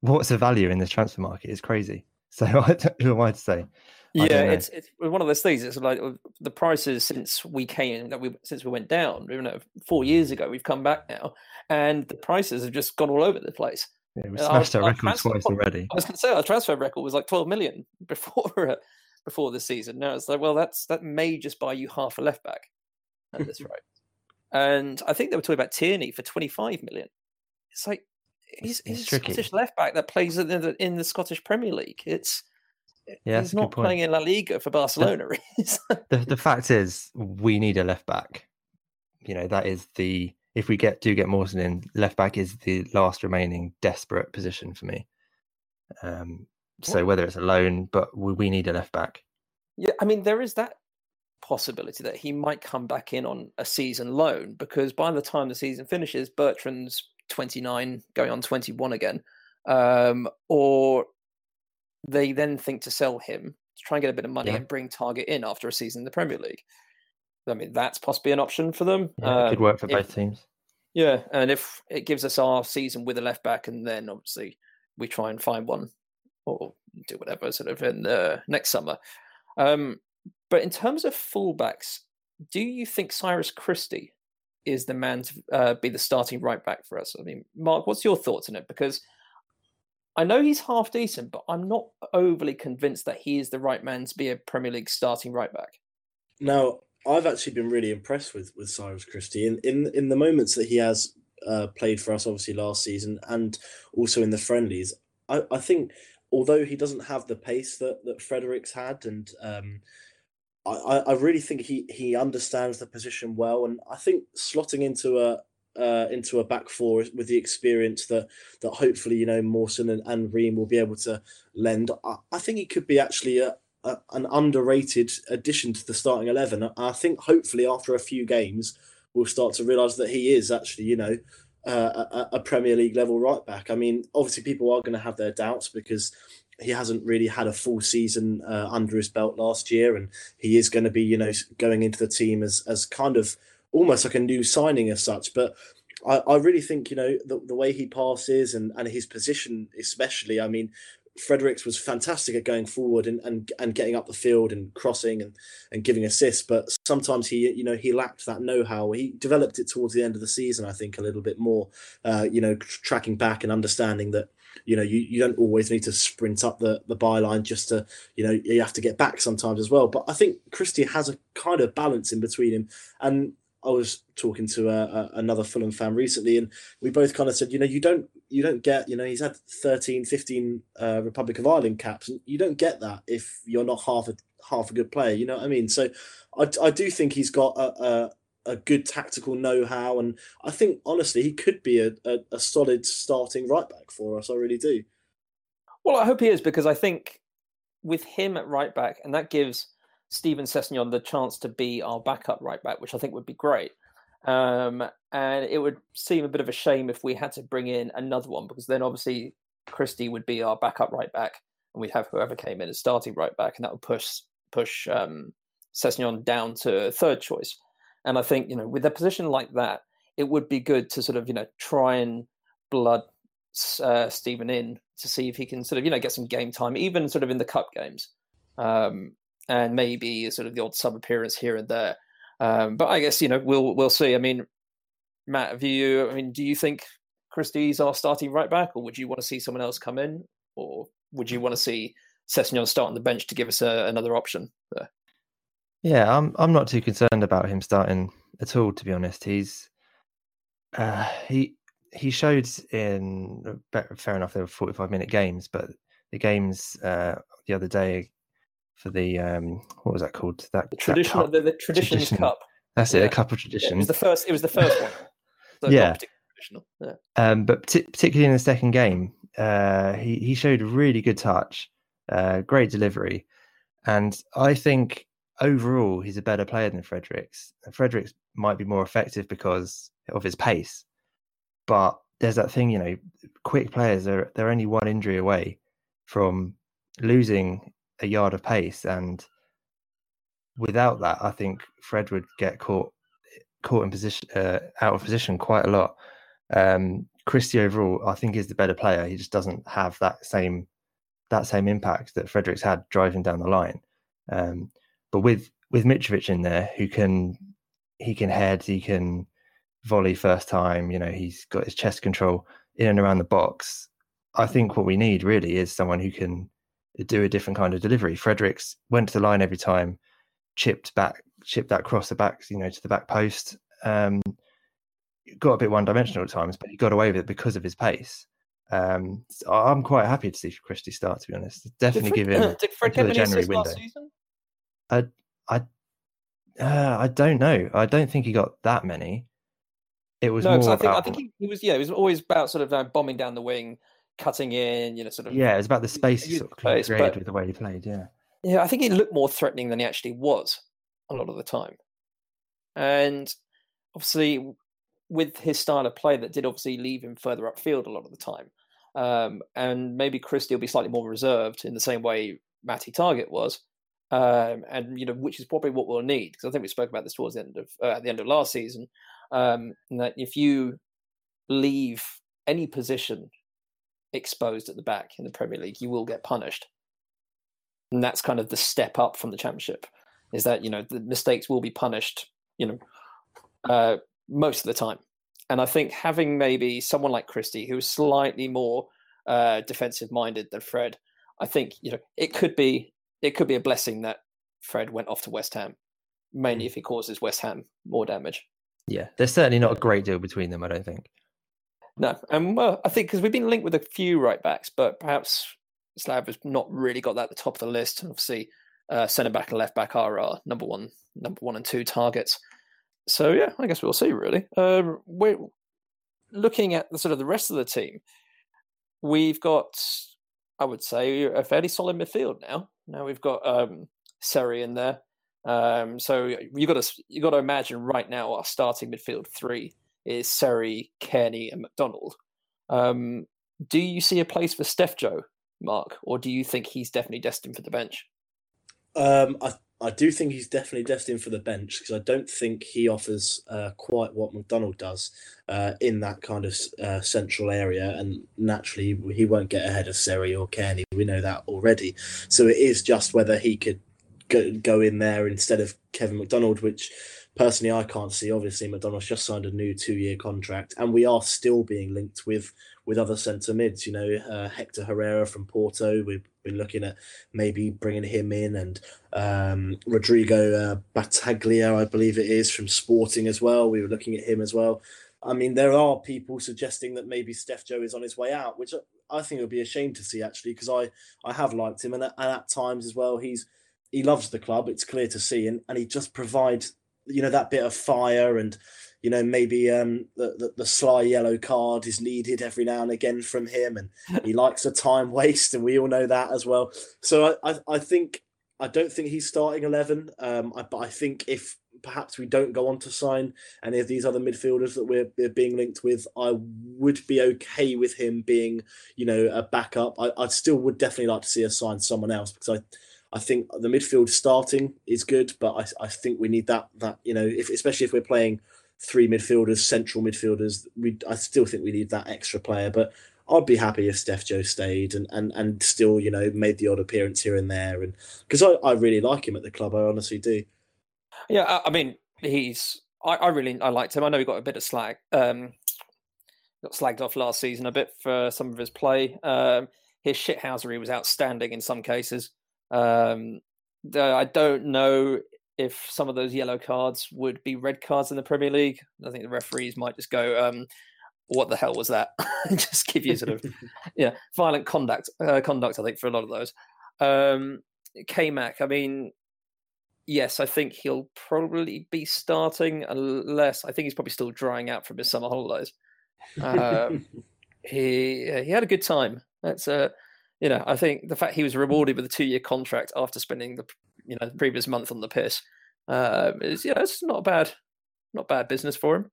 what's the value in this transfer market is crazy. So I don't, who am I to say? Yeah, it's it's one of those things. It's like uh, the prices since we came that we since we went down. You know, four years ago, we've come back now, and the prices have just gone all over the place. Yeah, we smashed our, our record twice already. I was going to say our transfer record was like twelve million before uh, before the season. Now it's like, well, that's that may just buy you half a left back at this rate. And I think they were talking about Tierney for 25 million. It's like he's, It's he's a. Scottish left back that plays in the, in the Scottish Premier League. It's Yeah, he's that's a good not playing in La Liga for Barcelona. He's- the the fact is we need a left back. You know that is the if we get do get Mawson in, left back is the last remaining desperate position for me. Um, so whether it's a loan, but we, we need a left back. Yeah, I mean, there is that possibility that he might come back in on a season loan because by the time the season finishes, Bertrand's 29, going on 21 again. Um, or they then think to sell him to try and get a bit of money Yeah. and bring Targett in after a season in the Premier League. I mean, that's possibly an option for them. Yeah, it could Um, work for if- both teams. yeah, and if it gives us our season with a left back, and then obviously we try and find one or do whatever sort of in the next summer. Um, but in terms of fullbacks, do you think Cyrus Christie is the man to uh, be the starting right back for us? I mean, Mark, what's your thoughts on it? Because I know he's half decent, but I'm not overly convinced that he is the right man to be a Premier League starting right back. Now, I've actually been really impressed with with Cyrus Christie in in in the moments that he has uh, played for us, obviously last season, and also in the friendlies. I, I think although he doesn't have the pace that that Fredericks had, and um, I, I really think he he understands the position well, and I think slotting into a uh, into a back four with the experience that that hopefully you know Mawson and, and Ream will be able to lend. I, I think he could be actually a, a, an underrated addition to the starting eleven. I- think hopefully after a few games we'll start to realise that he is actually you know uh, a, a Premier League level right back. I mean, obviously people are going to have their doubts because he hasn't really had a full season uh, under his belt last year, and he is going to be you know going into the team as as kind of almost like a new signing as such. But I, I really think you know the, the way he passes and, and his position especially. I mean, Fredericks was fantastic at going forward and, and, and getting up the field and crossing and, and giving assists, but sometimes he you know he lacked that know-how. He developed it towards the end of the season, I think, a little bit more. Uh, you know, tr- tracking back and understanding that you know you, you don't always need to sprint up the the byline just to you know you have to get back sometimes as well. But I think Christie has a kind of balance in between him and. I was talking to a, a, another Fulham fan recently, and we both kind of said, you know, you don't you don't get, you know, he's had 13, 15 uh, Republic of Ireland caps, and you don't get that if you're not half a half a good player. You know what I mean? So, I, I do think he's got a, a a good tactical know-how, and I think honestly he could be a, a, a solid starting right back for us. I really do. Well, I hope he is because I think with him at right back, and that gives Steven Sessegnon the chance to be our backup right back, which I think would be great. Um, and it would seem a bit of a shame if we had to bring in another one because then obviously Christie would be our backup right back, and we'd have whoever came in as starting right back, and that would push push um, down to third choice. And I think you know with a position like that, it would be good to sort of you know try and blood uh, Steven in to see if he can sort of you know get some game time, even sort of in the cup games, um, and maybe sort of the odd sub appearance here and there. Um, but I guess you know we'll we'll see. I mean, Matt, have you? I mean, do you think Christie's our starting right back, or would you want to see someone else come in, or would you want to see Sessegnon start on the bench to give us a, another option there? Yeah, I'm I'm not too concerned about him starting at all. To be honest, he's uh, he he showed in fair enough they were 45 minute games, but the games uh, the other day for the um, what was that called? That, The that tradition, the, the traditions tradition. cup. That's it, yeah. a couple of Yeah, it traditions. was the first. It was the first one. So Yeah. Traditional. Yeah. Um, but parti- particularly in the second game, uh, he he showed a really good touch, uh, great delivery, and I think overall he's a better player than Fredericks. Fredericks might be more effective because of his pace, but there's that thing, you know, quick players are they're only one injury away from losing a yard of pace, and without that, I think Fred would get caught caught in position uh, out of position quite a lot. Um, Christie overall, I think, is the better player. He just doesn't have that same that same impact that Fredericks had driving down the line. Um, but with with Mitrovic in there, who can he can head, he can volley first time. You know, he's got his chest control in and around the box. I think what we need really is someone who can do a different kind of delivery. Fredericks went to the line every time, chipped back, chipped that cross the back, you know, to the back post. Um, got a bit one dimensional at times, but he got away with it because of his pace. Um, so I'm quite happy to see Christie start. To be honest, definitely Fred, give him did Fred until the January window. I, I, uh, I don't know. I don't think he got that many. It was No, more I think I think he, he was yeah, he was always about sort of uh, bombing down the wing, cutting in, you know, sort of yeah, it was about the space he sort of space, created but- with the way he played. Yeah, Yeah, I think he looked more threatening than he actually was a lot of the time. And obviously, with his style of play, that did obviously leave him further upfield a lot of the time. Um, and maybe Christie will be slightly more reserved in the same way Matty Targett was. Um, and you know, which is probably what we'll need because I think we spoke about this towards the end of uh, at the end of last season. Um, that if you leave any position exposed at the back in the Premier League, you will get punished and that's kind of the step up from the championship is that you know the mistakes will be punished you know uh, most of the time and i think having maybe someone like christie who's slightly more uh, defensive minded than fred i think you know it could be it could be a blessing that fred went off to west ham mainly if he causes west ham more damage yeah. There's certainly not a great deal between them. I don't think. No, and well, I think because we've been linked with a few right backs, but perhaps Slav has not really got that at the top of the list. Obviously, uh, centre back and left back are our number one, number one and two targets. So yeah, I guess we'll see. Really, um, we're looking at the sort of the rest of the team. We've got, I would say, a fairly solid midfield now. Now we've got um, Seri in there. Um, so you got to you got to imagine right now our starting midfield three is Seri, Cairney, and McDonald. Um, do you see a place for Steph Joe, Mark, or do you think he's definitely destined for the bench? Um, I I do think he's definitely destined for the bench because I don't think he offers uh, quite what McDonald does uh, in that kind of uh, central area, and naturally he won't get ahead of Seri or Cairney. We know that already. So it is just whether he could go, go in there instead of Kevin McDonald, which personally I can't see. Obviously, McDonald's just signed a new two-year contract, and we are still being linked with with other centre mids. You know, uh, Hector Herrera from Porto. We've been looking at maybe bringing him in, and um, Rodrigo uh, Battaglia, I believe it is, from Sporting as well. We were looking at him as well. I mean, there are people suggesting that maybe Steph Joe is on his way out, which I think would be a shame to see actually, because I I have liked him, and at, and at times as well, he's he loves the club. It's clear to see, and, and he just provides you know that bit of fire and you know maybe um the, the, the sly yellow card is needed every now and again from him and he likes a time waste and we all know that as well. So i i, I think i don't think he's starting 11 um I, but i think if perhaps we don't go on to sign any of these other midfielders that we're, we're being linked with i would be okay with him being you know a backup. I, I still would definitely like to see us sign someone else because i I think the midfield starting is good, but I, I think we need that that you know, if especially if we're playing three midfielders, central midfielders, we I still think we need that extra player. But I'd be happy if Steph Joe stayed and, and, and still, you know, made the odd appearance here and there. And because I, I really like him at the club, I honestly do. Yeah, I, I mean, he's. I, I really I liked him. I know he got a bit of slag. Um, got slagged off last season a bit for some of his play. Um, his shithousery was outstanding in some cases. Um, I don't know if some of those yellow cards would be red cards in the Premier League. I think the referees might just go, um, "What the hell was that?" just give you sort of yeah violent conduct. Uh, conduct, I think, for a lot of those. Um, K Mac, I mean, yes, I think he'll probably be starting unless I think he's probably still drying out from his summer holidays. Um, he he had a good time. That's a uh, you know I think the fact he was rewarded with a two year contract after spending the you know the previous month on the piss um, is you know it's not bad not bad business for him.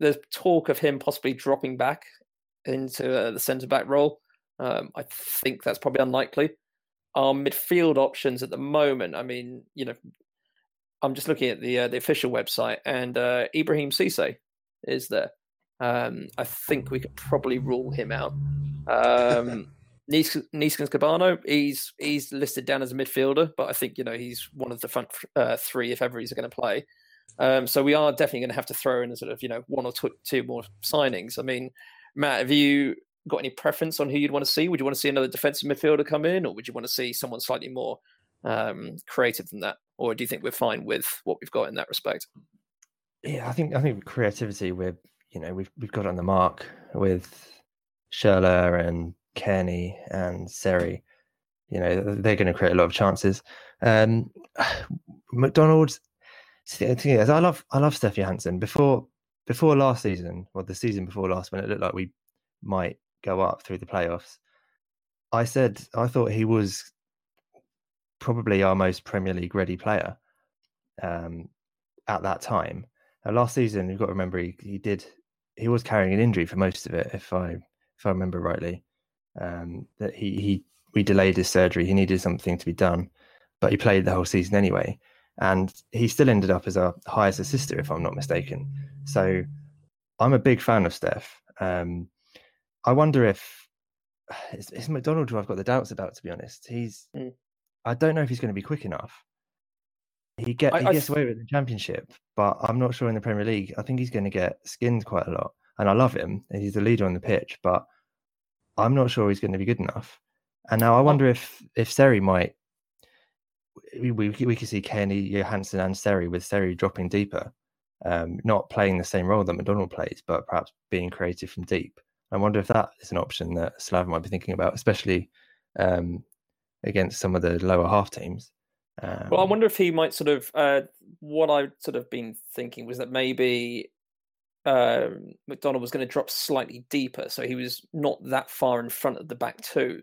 There's talk of him possibly dropping back into uh, the centre back role. Um, I think that's probably unlikely. Our midfield options at the moment, I mean, you know, I'm just looking at the uh, the official website, and uh, Ibrahim Cisse is there. Um, I think we could probably rule him out. Um, Neeskens Kebano, he's he's listed down as a midfielder, but I think you know he's one of the front uh, three if ever he's going to play. Um, so we are definitely going to have to throw in a sort of you know one or two, two more signings. I mean, Matt, have you got any preference on who you'd want to see? Would you want to see another defensive midfielder come in, or would you want to see someone slightly more um, creative than that? Or do you think we're fine with what we've got in that respect? Yeah, I think I think creativity we're you know we've we've got on the mark with Schürrle and Cairney and Seri. You know they're going to create a lot of chances. Um, McDonald's. I love I love Steph Johansen. Before before last season, or the season before last, when it looked like we might go up through the playoffs, I said I thought he was probably our most Premier League ready player um, at that time. Now, last season, you've got to remember he, he did he was carrying an injury for most of it, if I if I remember rightly. Um, that he he we delayed his surgery. He needed something to be done, but he played the whole season anyway, and he still ended up as our highest assister, if I'm not mistaken. So I'm a big fan of Steph. Um, I wonder if it's, it's McDonald who I've got the doubts about. To be honest, he's mm. I don't know if he's going to be quick enough. He get I, he gets I, away with the championship, but I'm not sure in the Premier League. I think he's going to get skinned quite a lot, and I love him. He's the leader on the pitch, but I'm not sure he's going to be good enough. And now I wonder if if Seri might. We we, we could see Cairney Johansen and Seri with Seri dropping deeper, um, not playing the same role that McDonald plays, but perhaps being creative from deep. I wonder if that is an option that Slav might be thinking about, especially um, against some of the lower half teams. Um, well, I wonder if he might sort of. Uh, what I've sort of been thinking was that maybe um, McDonald was going to drop slightly deeper, so he was not that far in front of the back two,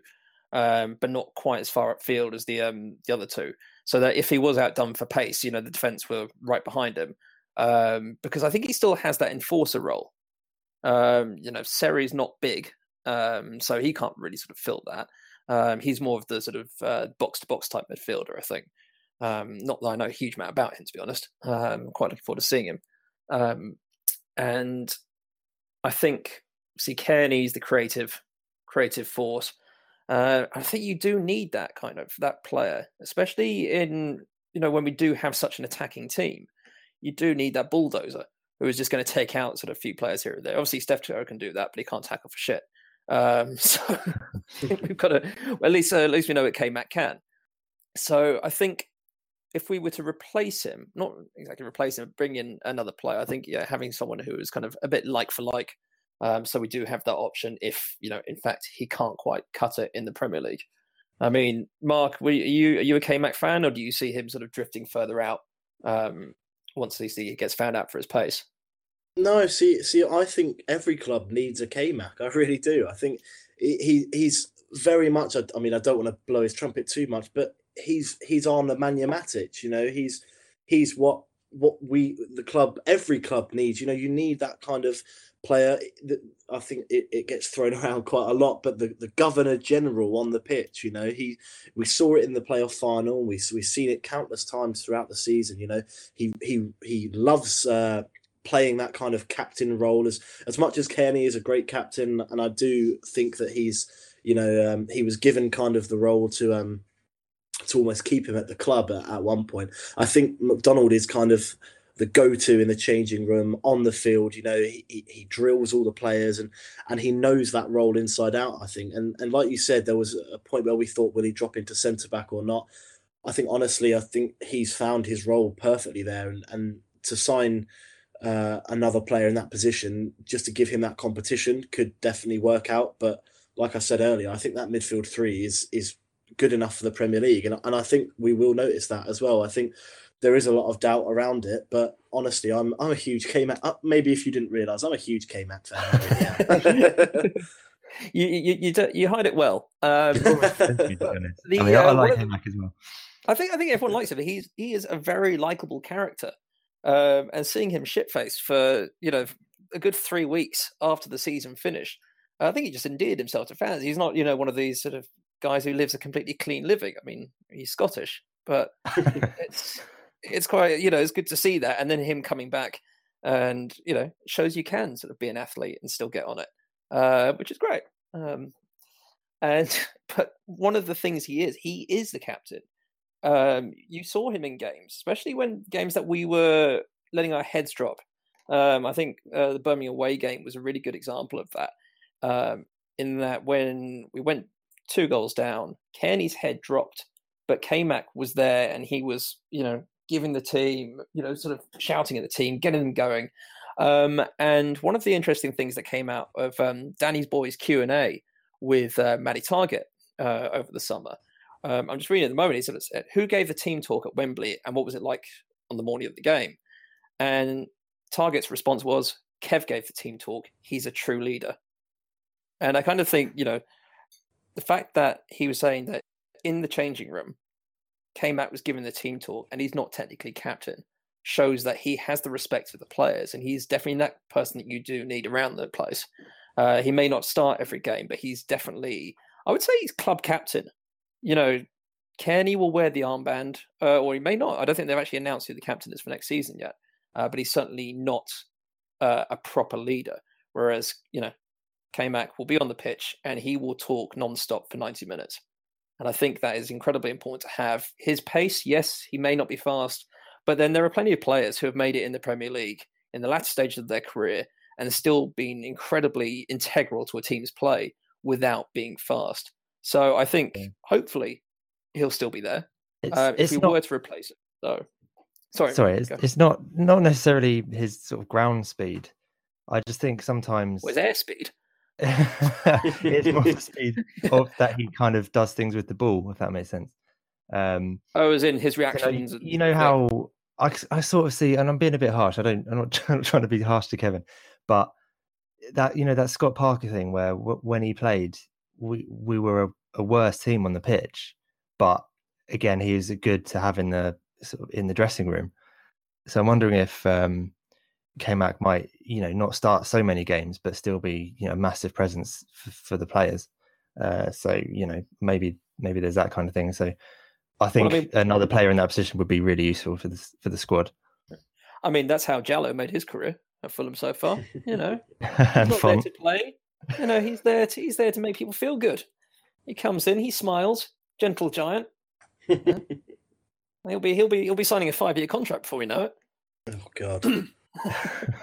um, but not quite as far upfield as the um, the other two. So that if he was outdone for pace, you know, the defense were right behind him. Um, because I think he still has that enforcer role. Um, you know, Seri's not big, um, so he can't really sort of fill that. Um, he's more of the sort of box to box type midfielder, I think. Um, not that I know a huge amount about him, to be honest. Um, quite looking forward to seeing him. Um, and I think see Cairney's the creative, creative force. Uh, I think you do need that kind of that player, especially in you know when we do have such an attacking team. You do need that bulldozer who is just going to take out sort of a few players here or there. Obviously, Steph Curry can do that, but he can't tackle for shit. Um, so we've got to well, at least uh, at least we know what K Mac can. So I think if we were to replace him, not exactly replace him, bring in another player, I think yeah, having someone who is kind of a bit like for like. Um, so we do have that option if you know, in fact, he can't quite cut it in the Premier League. I mean, Mark, are you are you a K Mac fan, or do you see him sort of drifting further out um, once he gets found out for his pace? No, see, see, I think every club needs a K Mac. I really do. I think he he's very much. I mean, I don't want to blow his trumpet too much, but he's he's on the Nemanja Matic. You know, he's he's what what we the club every club needs. You know, you need that kind of player. I think it, it gets thrown around quite a lot, but the, the governor general on the pitch. You know, he we saw it in the playoff final. We we've seen it countless times throughout the season. You know, he he he loves. Uh, playing that kind of captain role as as much as Cairney is a great captain and I do think that he's you know um, he was given kind of the role to um to almost keep him at the club at, at one point. I think McDonald is kind of the go-to in the changing room on the field. You know, he, he drills all the players and and he knows that role inside out. I think, and and like you said, there was a point where we thought will he drop into centre back or not. I think honestly, I think he's found his role perfectly there, and and to sign. Uh, another player in that position just to give him that competition could definitely work out. But like I said earlier, I think that midfield three is is good enough for the Premier League, and and I think we will notice that as well. I think there is a lot of doubt around it, but honestly, I'm I'm a huge K Mac. Uh, maybe if you didn't realise, I'm a huge K Mac fan. you, you you do, you hide it well. Um, the, I mean, uh, I like K Mac as well. I think I think everyone likes him. He's he is a very likable character, um, and seeing him shit faced for you know a good three weeks after the season finished, I think he just endeared himself to fans. He's not you know one of these sort of guys who lives a completely clean living. I mean, he's Scottish, but it's it's quite you know it's good to see that, and then him coming back and you know shows you can sort of be an athlete and still get on it, uh, which is great. Um, and but one of the things he is, he is the captain. Um, you saw him in games, especially when games that we were letting our heads drop. Um, I think uh, the Birmingham away game was a really good example of that. Um, in that when we went two goals down, Cairney's head dropped, but K-Mac was there and he was, you know, giving the team, you know, sort of shouting at the team, getting them going. Um, and one of the interesting things that came out of um, Danny's boys Q and A with uh, Matty Targett uh, over the summer. Um, I'm just reading at the moment. He said, "Who gave the team talk at Wembley, and what was it like on the morning of the game?" And Targett's response was, "Kev gave the team talk. He's a true leader." And I kind of think, you know, the fact that he was saying that in the changing room, K-Mac was given the team talk, and he's not technically captain, shows that he has the respect for the players, and he's definitely that person that you do need around the place. Uh, he may not start every game, but he's definitely, I would say, he's club captain. You know, Cairney will wear the armband, uh, or he may not. I don't think they've actually announced who the captain is for next season yet, uh, but he's certainly not uh, a proper leader. Whereas, you know, K-Mac will be on the pitch and he will talk non-stop for 90 minutes. And I think that is incredibly important to have. His pace, yes, he may not be fast, but then there are plenty of players who have made it in the Premier League in the latter stage of their career and still been incredibly integral to a team's play without being fast. So I think yeah. hopefully he'll still be there it's, uh, if we not... were to replace it. So sorry, sorry, it's, it's, not not necessarily his sort of ground speed. I just think sometimes with airspeed. it's more the speed of that he kind of does things with the ball, if that makes sense. Um, oh, as in his reactions. You know, you know how I, I sort of see, and I'm being a bit harsh. I don't. I'm not trying to be harsh to Kevin, but that you know that Scott Parker thing where w- when he played, we we were a, a, worse team on the pitch, but again, he was good to have in the sort of in the dressing room. So I'm wondering if um, K-Mac might you know not start so many games, but still be you know a massive presence f- for the players. Uh, so you know maybe maybe there's that kind of thing. So I think well, I mean, another player in that position would be really useful for the for the squad. I mean, that's how Djalo made his career at Fulham so far. You know, he's not there to play. You know, he's there to he's there to make people feel good. He comes in, he smiles, gentle giant. Yeah. he'll be he'll be he'll be signing a five year contract before we know it. Oh God.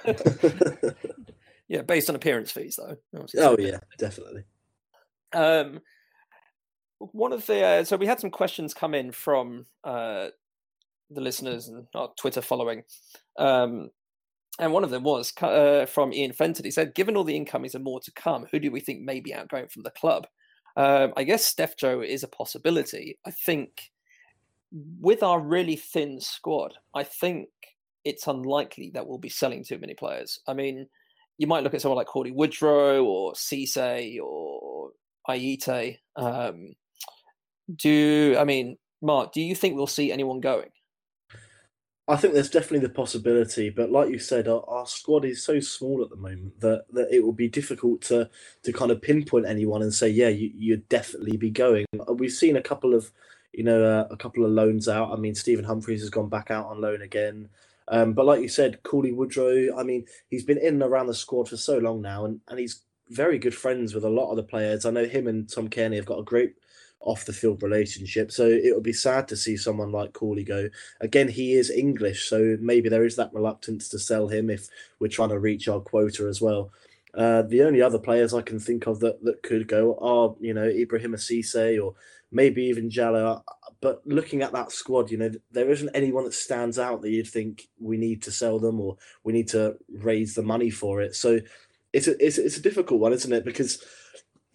yeah, based on appearance fees though. Oh yeah, definitely. Um, one of the uh, so we had some questions come in from uh, the listeners and our Twitter following, um, and one of them was uh, from Ian Fenton. He said, "Given all the incomings and more to come, who do we think may be outgoing from the club?" Um, I guess Steph Joe is a possibility. I think with our really thin squad, I think it's unlikely that we'll be selling too many players. I mean, you might look at someone like Cauley Woodrow or Cisse or Ayité. Um, do I mean, Mark? Do you think we'll see anyone going? I think there's definitely the possibility, but like you said, our, our, squad is so small at the moment that, that it will be difficult to to kind of pinpoint anyone and say, yeah, you, you'd definitely be going. We've seen a couple of, you know, uh, a couple of loans out. I mean, Stephen Humphrys has gone back out on loan again. Um, but like you said, Cauley Woodrow, I mean, he's been in and around the squad for so long now, and, and he's very good friends with a lot of the players. I know him and Tom Cairney have got a great off the field relationship. So it would be sad to see someone like Cauley go. Again, he is English, so maybe there is that reluctance to sell him if we're trying to reach our quota as well. Uh, the only other players I can think of that, that could go are, you know, Ibrahim Cisse or maybe even Djalo. But looking at that squad, you know, there isn't anyone that stands out that you'd think we need to sell them or we need to raise the money for it. So it's a, it's, it's a difficult one, isn't it? Because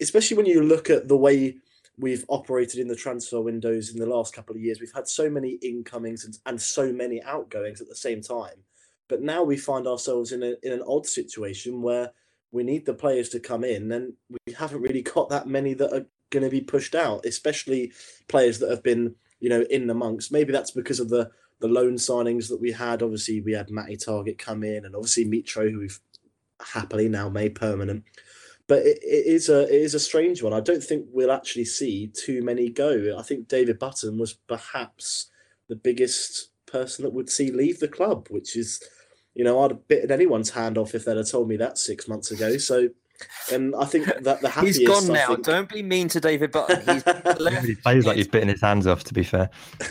especially when you look at the way we've operated in the transfer windows in the last couple of years. We've had so many incomings and, and so many outgoings at the same time. But now we find ourselves in, a, in an odd situation where we need the players to come in, and we haven't really got that many that are going to be pushed out, especially players that have been, you know, in amongst. Maybe that's because of the the loan signings that we had. Obviously, we had Matty Targett come in, and obviously Mitro, who we've happily now made permanent but it, it is a it is a strange one. I don't think we'll actually see too many go. I think David Button was perhaps the biggest person that would see leave the club, which is, you know, I'd have bitten anyone's hand off if they'd have told me that six months ago. So, and I think that the happiest. He's gone I now. Think... Don't be mean to David Button. He's he plays like he's bitten his hands off. To be fair.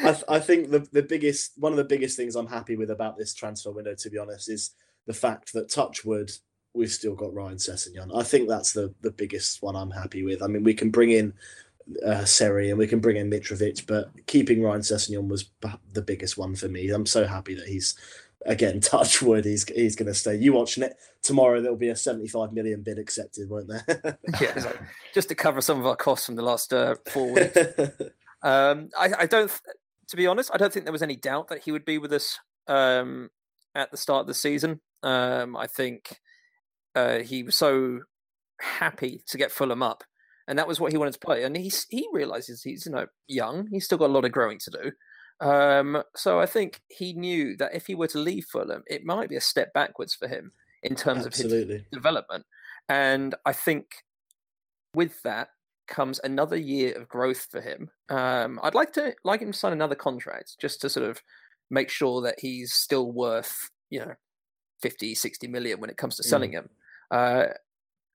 I, th- I think the, the biggest one of the biggest things I'm happy with about this transfer window, to be honest, is the fact that Touchwood we've still got Ryan Sessegnon. I think that's the the biggest one I'm happy with. I mean, we can bring in uh, Seri and we can bring in Mitrovic, but keeping Ryan Sessegnon was the biggest one for me. I'm so happy that he's again touch wood. He's he's going to stay. You watching it tomorrow? There'll be a 75 million bid accepted, won't there? yeah, just to cover some of our costs from the last uh, four weeks. um, I, I don't. To be honest, I don't think there was any doubt that he would be with us um, at the start of the season. Um, I think uh, he was so happy to get Fulham up, and that was what he wanted to play. And he he realizes he's you know young. He's still got a lot of growing to do. Um, so I think he knew that if he were to leave Fulham, it might be a step backwards for him in terms Absolutely. of his development. And I think with that comes another year of growth for him. Um, I'd like to like him to sign another contract just to sort of make sure that he's still worth you know 50 60 million when it comes to selling mm. him uh,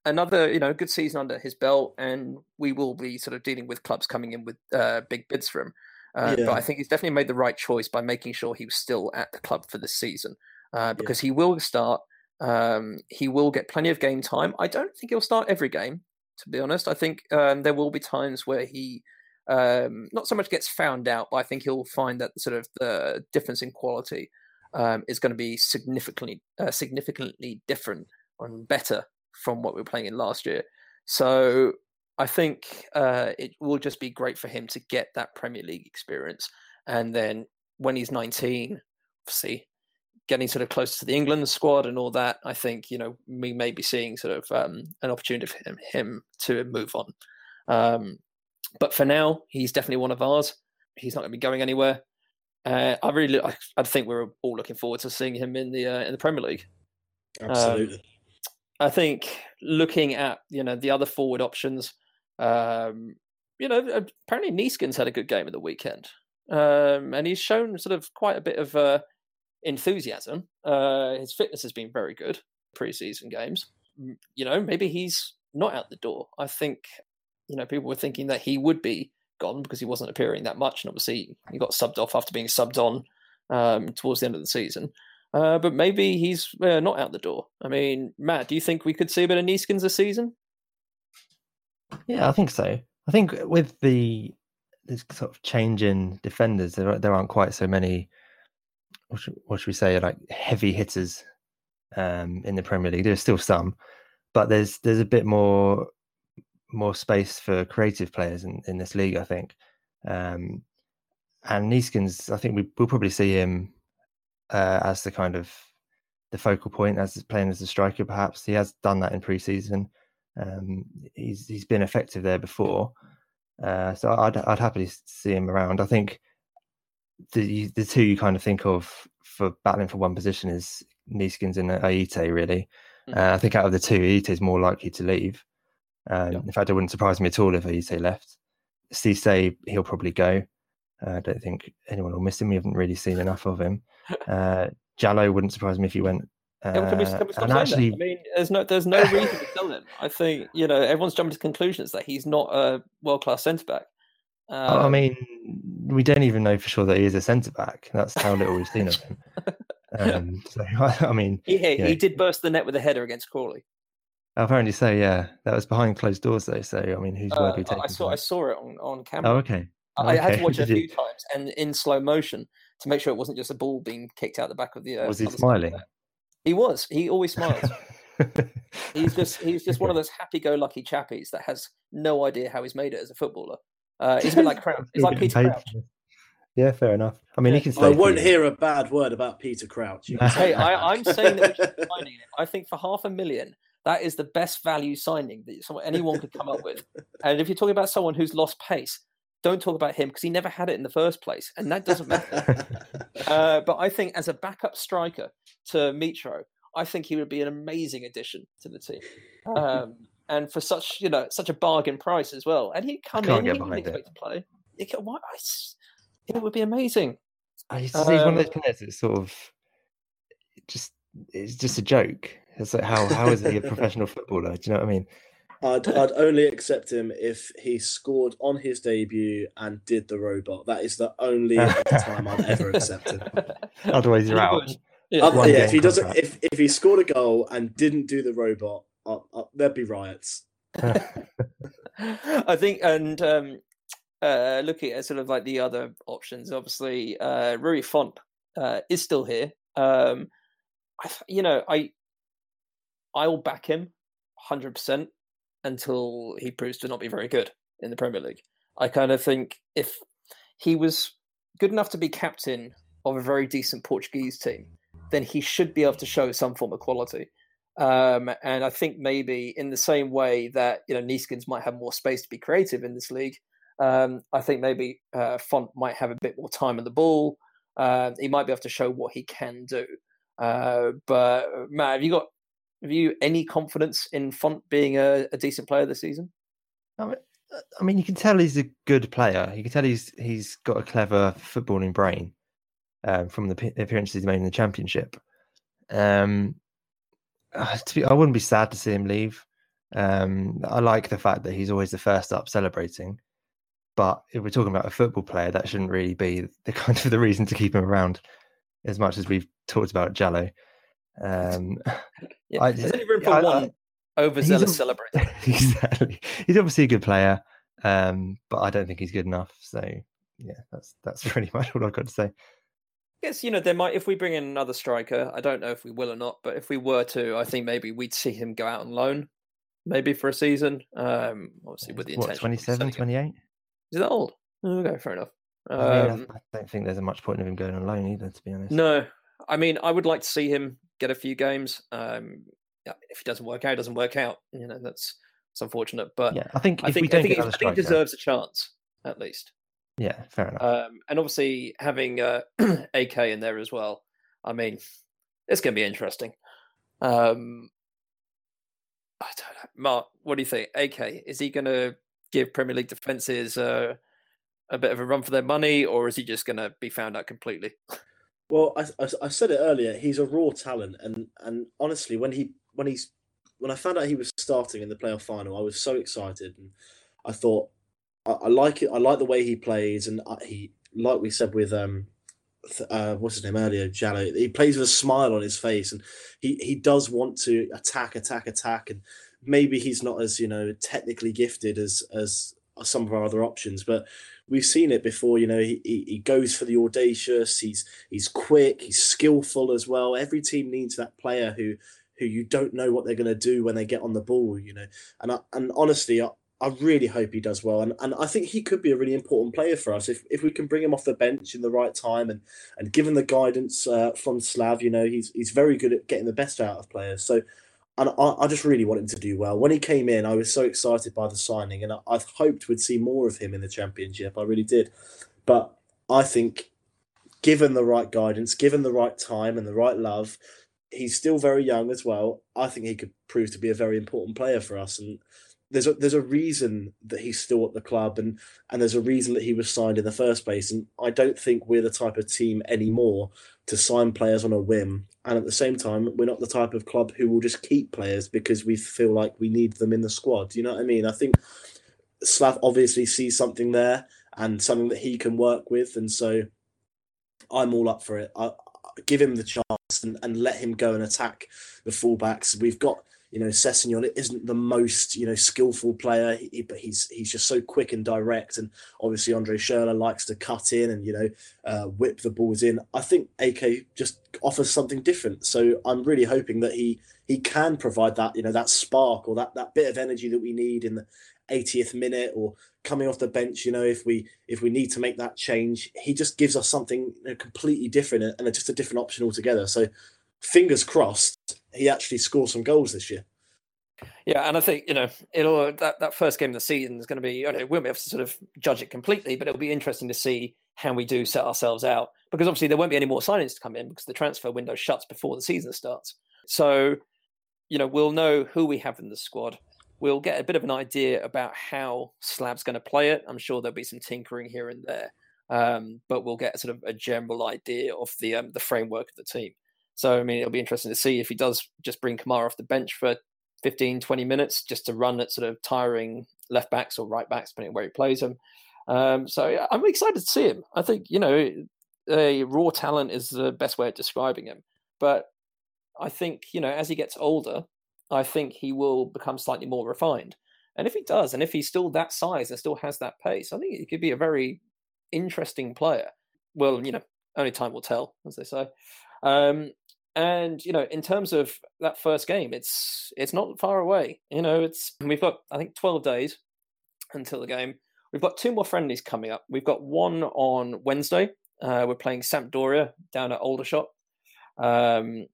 another you know good season under his belt and we will be sort of dealing with clubs coming in with uh, big bids for him uh, yeah. but i think he's definitely made the right choice by making sure he was still at the club for this season uh, because yeah. he will start um, he will get plenty of game time i don't think he'll start every game to be honest i think um, there will be times where he um, not so much gets found out, but I think he'll find that sort of the difference in quality um, is going to be significantly uh, significantly different and better from what we were playing in last year. So I think uh, it will just be great for him to get that Premier League experience, and then when he's 19, see, getting sort of closer to the England squad and all that, I think you know we may be seeing sort of um, an opportunity for him, him to move on. Um, but for now, he's definitely one of ours. He's not going to be going anywhere. Uh, I really, I, I, think we're all looking forward to seeing him in the uh, in the Premier League. Absolutely. Um, I think looking at you know the other forward options, um, you know, apparently Neeskens had a good game at the weekend, um, and he's shown sort of quite a bit of uh, enthusiasm. Uh, his fitness has been very good preseason games. You know, maybe he's not out the door. I think you know, people were thinking that he would be gone because he wasn't appearing that much, and obviously he got subbed off after being subbed on um, towards the end of the season. Uh, but maybe he's uh, not out the door. I mean, Matt, do you think we could see a bit of Neeskens this season? Yeah, I think so. I think with the this sort of change in defenders, there there aren't quite so many. What should, what should we say? Like heavy hitters um, in the Premier League. There's still some, but there's there's a bit more more space for creative players in, in this league, I think. Um, and Neeskens, I think we, will probably see him uh, as the kind of the focal point, as playing as a striker. Perhaps he has done that in pre-season. Um, he's he's been effective there before, uh, so I'd I'd happily see him around. I think the the two you kind of think of for battling for one position is Neeskens and Ayité. Really, mm-hmm. uh, I think out of the two, Ayité is more likely to leave. Um, yeah. In fact, it wouldn't surprise me at all if Ayité left. Cisse, he'll probably go. Uh, I don't think anyone will miss him. We haven't really seen enough of him. Uh, Djalo wouldn't surprise me if he went. Uh, can we, can we and actually, that? I mean, there's no there's no reason to sell him. I think you know everyone's jumping to conclusions that he's not a world class centre back. Um, I mean, we don't even know for sure that he is a centre back. That's how little we've seen of him. Um, so I, mean, he, he, he did burst the net with a header against Crawley. Apparently, so yeah, that was behind closed doors though. So I mean, whose uh, word take? I saw I saw it on on camera. Oh, okay. I, okay. had to watch it a few times and in slow motion to make sure it wasn't just a ball being kicked out the back of the. Uh, was he smiling? He was. He always smiles. he's just he's just one of those happy-go-lucky chappies that has no idea how he's made it as a footballer. Uh, he's a bit like Crouch. He's like Peter Crouch. Yeah, fair enough. I mean, yeah. he can. I won't hear a bad word about Peter Crouch. hey, I, am saying that we're just finding it. I think for half a million, that is the best value signing that anyone could come up with. And if you're talking about someone who's lost pace, don't talk about him because he never had it in the first place, and that doesn't matter. uh, but I think as a backup striker to Mitro, I think he would be an amazing addition to the team. Um, and for such you know such a bargain price as well, and he'd come in, he would expect to play. It, why, it would be amazing. I He's, um, he's one of those um, players that sort of just it's just a joke. It's like how how is he a professional footballer? Do you know what I mean? I'd I'd only accept him if he scored on his debut and did the robot. That is the only time I'd ever accept him. Otherwise, you're out. Yeah. Yeah, if he doesn't, contract. if if he scored a goal and didn't do the robot, uh, uh, there'd be riots. I think, and um, uh, looking at sort of like the other options, obviously, uh, Rui Fonte uh, is still here. Um, I, you know, I I'll back him hundred percent until he proves to not be very good in the Premier League. I kind of think if he was good enough to be captain of a very decent Portuguese team, then he should be able to show some form of quality. Um, and I think maybe in the same way that you know Neeskens might have more space to be creative in this league, um, I think maybe uh, Fonte might have a bit more time on the ball. Uh, he might be able to show what he can do. Uh, but Matt, have you got have you any confidence in Fonte being a, a decent player this season? I mean, uh, I mean, you can tell he's a good player. You can tell he's he's got a clever footballing brain um, from the appearances he made in the championship. Um, uh, be, I wouldn't be sad to see him leave. Um, I like the fact that he's always the first up celebrating. But if we're talking about a football player, that shouldn't really be the kind of the reason to keep him around, as much as we've talked about Djalo. Um, Yeah, I- there's only room for I- I- one overzealous a- celebrator. exactly. He's obviously a good player, um, but I don't think he's good enough. So yeah, that's that's pretty much all I've got to say. Yes, you know, there might if we bring in another striker, I don't know if we will or not, but if we were to, I think maybe we'd see him go out on loan, maybe for a season. Um, obviously with the what, intention. of 27, 28? Is that old? Okay, fair enough. I, mean, I- Um, I don't think there's much point of him going on loan either, to be honest. no, I mean, I would like to see him get a few games. Um, yeah, if he doesn't work out, he doesn't work out. You know, that's it's unfortunate, but Yeah, I think I think I think, I think deserves a chance at least. yeah, fair enough. Um, and obviously having uh, AK in there as well. I mean, it's going to be interesting. Um, I don't know, Mark. What do you think? AK is he going to give Premier League defenses uh, a bit of a run for their money, or is he just going to be found out completely? Well, I, I, I said it earlier. He's a raw talent, and and honestly, when he when he's when I found out he was starting in the playoff final, I was so excited, and I thought I, I like it. I like the way he plays, and I, he like we said with um, uh, what's his name earlier, Djalo. He plays with a smile on his face, and he he does want to attack, attack, attack, and maybe he's not as you know technically gifted as as some of our other options, but we've seen it before. You know, he, he, goes for the audacious. He's he's quick. He's skillful as well. Every team needs that player who who you don't know what they're going to do when they get on the ball. You know, and I, and honestly, I, I really hope he does well. And and I think he could be a really important player for us if if we can bring him off the bench in the right time and and given the guidance uh, from Slav. You know, he's he's very good at getting the best out of players. So and I, I just really want him to do well. When he came in, I was so excited by the signing, and I, I hoped we'd see more of him in the championship. I really did, but I think, given the right guidance, given the right time and the right love, he's still very young as well. I think he could prove to be a very important player for us, and there's a there's a reason that he's still at the club, and and there's a reason that he was signed in the first place. And I don't think we're the type of team anymore to sign players on a whim. And at the same time, we're not the type of club who will just keep players because we feel like we need them in the squad. You know what I mean? I think Slav obviously sees something there and something that he can work with. And so I'm all up for it. I, I- give him the chance and, and let him go and attack the fullbacks. We've got, you know, Sessegnon isn't the most, you know, skillful player, he, but he's he's just so quick and direct. And obviously, Andre Schürrle likes to cut in and, you know, uh, whip the balls in. I think AK just offers something different. So I'm really hoping that he he can provide that, you know, that spark or that that bit of energy that we need in the 80th minute or coming off the bench. You know, if we if we need to make that change, he just gives us something you know, completely different and just a different option altogether. So fingers crossed, he actually scores some goals this year. Yeah, and I think you know it'll that, that first game of the season is going to be. You know, we won't be able to sort of judge it completely, but it'll be interesting to see how we do set ourselves out because obviously there won't be any more signings to come in because the transfer window shuts before the season starts. So, you know, we'll know who we have in the squad. We'll get a bit of an idea about how Slav's going to play it. I'm sure there'll be some tinkering here and there, um, but we'll get sort of a general idea of the um, the framework of the team. So, I mean, it'll be interesting to see if he does just bring Kamara off the bench for 15, 20 minutes just to run at sort of tiring left backs or right backs, depending where he plays them. Um, so I'm excited to see him. I think, you know, a raw talent is the best way of describing him. but I think you know as he gets older, I think he will become slightly more refined. And if he does, and if he's still that size and still has that pace, I think he could be a very interesting player. Well, you know, only time will tell, as they say. Um, and you know, in terms of that first game, it's it's not far away. You know, it's we've got I think twelve days until the game. We've got two more friendlies coming up. We've got one on Wednesday. Uh, we're playing Sampdoria down at Aldershot. Um,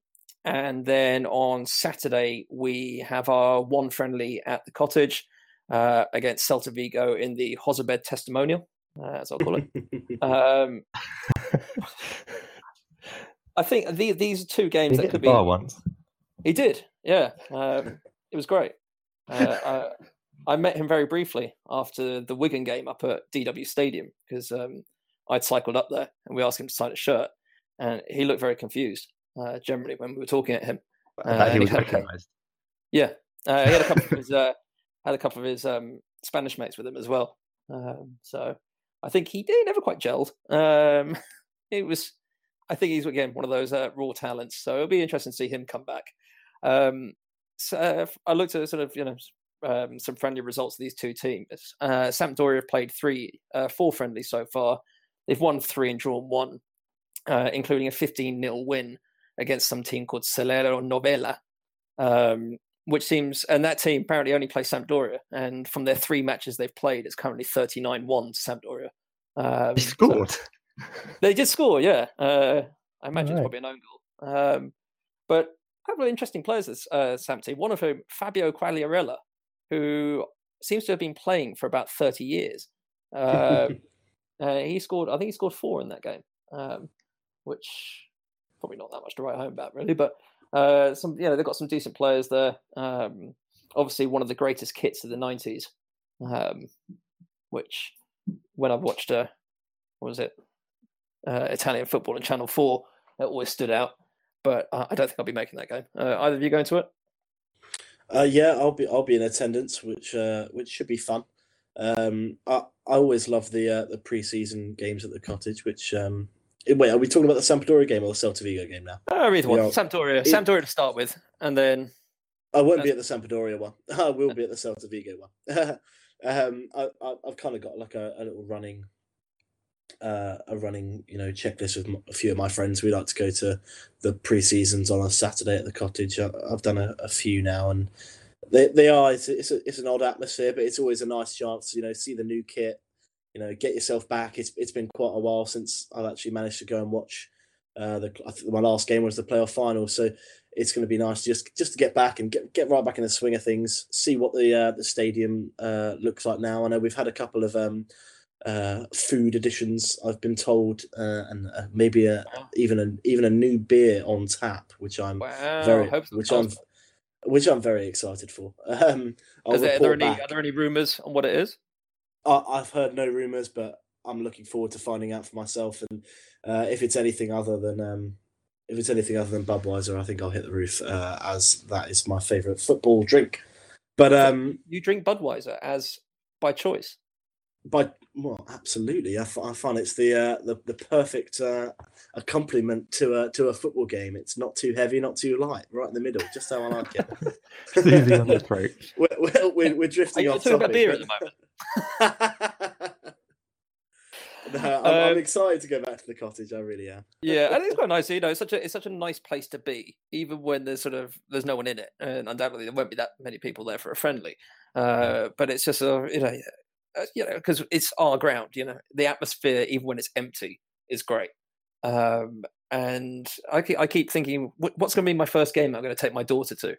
and then on Saturday, we have our one friendly at the cottage uh, against Celta Vigo in the Jozabed testimonial, uh, as I'll call it. um, I think the, these are two games that could be. bar once. He did, yeah. Um, it was great. Uh, I, I met him very briefly after the Wigan game up at DW Stadium because um, I'd cycled up there and we asked him to sign a shirt, and he looked very confused. Uh, generally, when we were talking at him, Uh, he was he had a- recognised. yeah, uh, he had a couple of his uh, had a couple of his um, Spanish mates with him as well. Um, so I think he, he never quite gelled. Um, it was, I think he's again one of those uh, raw talents. So it'll be interesting to see him come back. Um, so uh, I looked at sort of you know um, some friendly results of these two teams. Uh, Sampdoria have played three, uh, four friendlies so far. They've won three and drawn one, uh, including a 15 0 win against some team called Celero Novela, um, which seems, and that team apparently only plays Sampdoria. And from their three matches they've played, it's currently 39 1 to Sampdoria. Um, He so- scored. They did score, yeah. Uh, I imagine it's probably an own goal. Um, but a couple of interesting players this uh. One of whom, Fabio Quagliarella, who seems to have been playing for about 30 years. Um, uh, he scored, I think he scored four in that game, um, which probably not that much to write home about, really. But uh, some, you know, they've got some decent players there. Um, obviously, one of the greatest kits of the 90s, um, which when I've watched, uh, what was it? Uh, Italian football on Channel Four that always stood out. But uh, I don't think I'll be making that game. Uh, either of you going to it? Uh, yeah, I'll be I'll be in attendance, which uh, which should be fun. Um, I I always love the uh, the preseason games at the cottage. Which um, eh, wait, are we talking about the Sampdoria game or the Celta Vigo game now? Uh, either one. Yeah. Sampdoria. It- Sampdoria to start with, and then I won't be at the Sampdoria one. I will be at the Celta Vigo one. um, I, I, I've kind of got like a, a little running, uh, a running, you know, checklist with a few of my friends. We like to go to the pre-seasons on a Saturday at the cottage. I, I've done a, a few now, and they they are. It's it's, a, it's an odd atmosphere, but it's always a nice chance. to, You know, see the new kit. You know, get yourself back. It's it's been quite a while since I've actually managed to go and watch. Uh, the I think my last game was the playoff final, so it's going to be nice just just to get back and get get right back in the swing of things. See what the uh, the stadium uh, looks like now. I know we've had a couple of um, uh, food additions. I've been told, uh, and uh, maybe a, Wow. even a even a new beer on tap, which I'm wow, very which I'm which I'm very excited for. Um, I'll Is there, are there any back. are there any rumors on what it is? I, I've heard no rumors, but I'm looking forward to finding out for myself. And uh, if it's anything other than um, if it's anything other than Budweiser, I think I'll hit the roof uh, as that is my favourite football drink. But um, You drink Budweiser as by choice. By well, absolutely, I, f- I find it's the uh, the the perfect uh, accompaniment to a to a football game. It's not too heavy, not too light, right in the middle, just how I like it. Soothing on the throat. we're, we're, we're, we're drifting you off talking about beer at the moment? no, I'm, I'm Um, excited to go back to the cottage. I really am. Yeah, and it's quite nice. You know, it's such a it's such a nice place to be, even when there's sort of there's no one in it, and undoubtedly there won't be that many people there for a friendly. Uh, but it's just a you know, uh, you know, because it's our ground. You know, the atmosphere, even when it's empty, is great. Um, and I keep, I keep thinking, what's going to be my first game? I'm going to take my daughter to.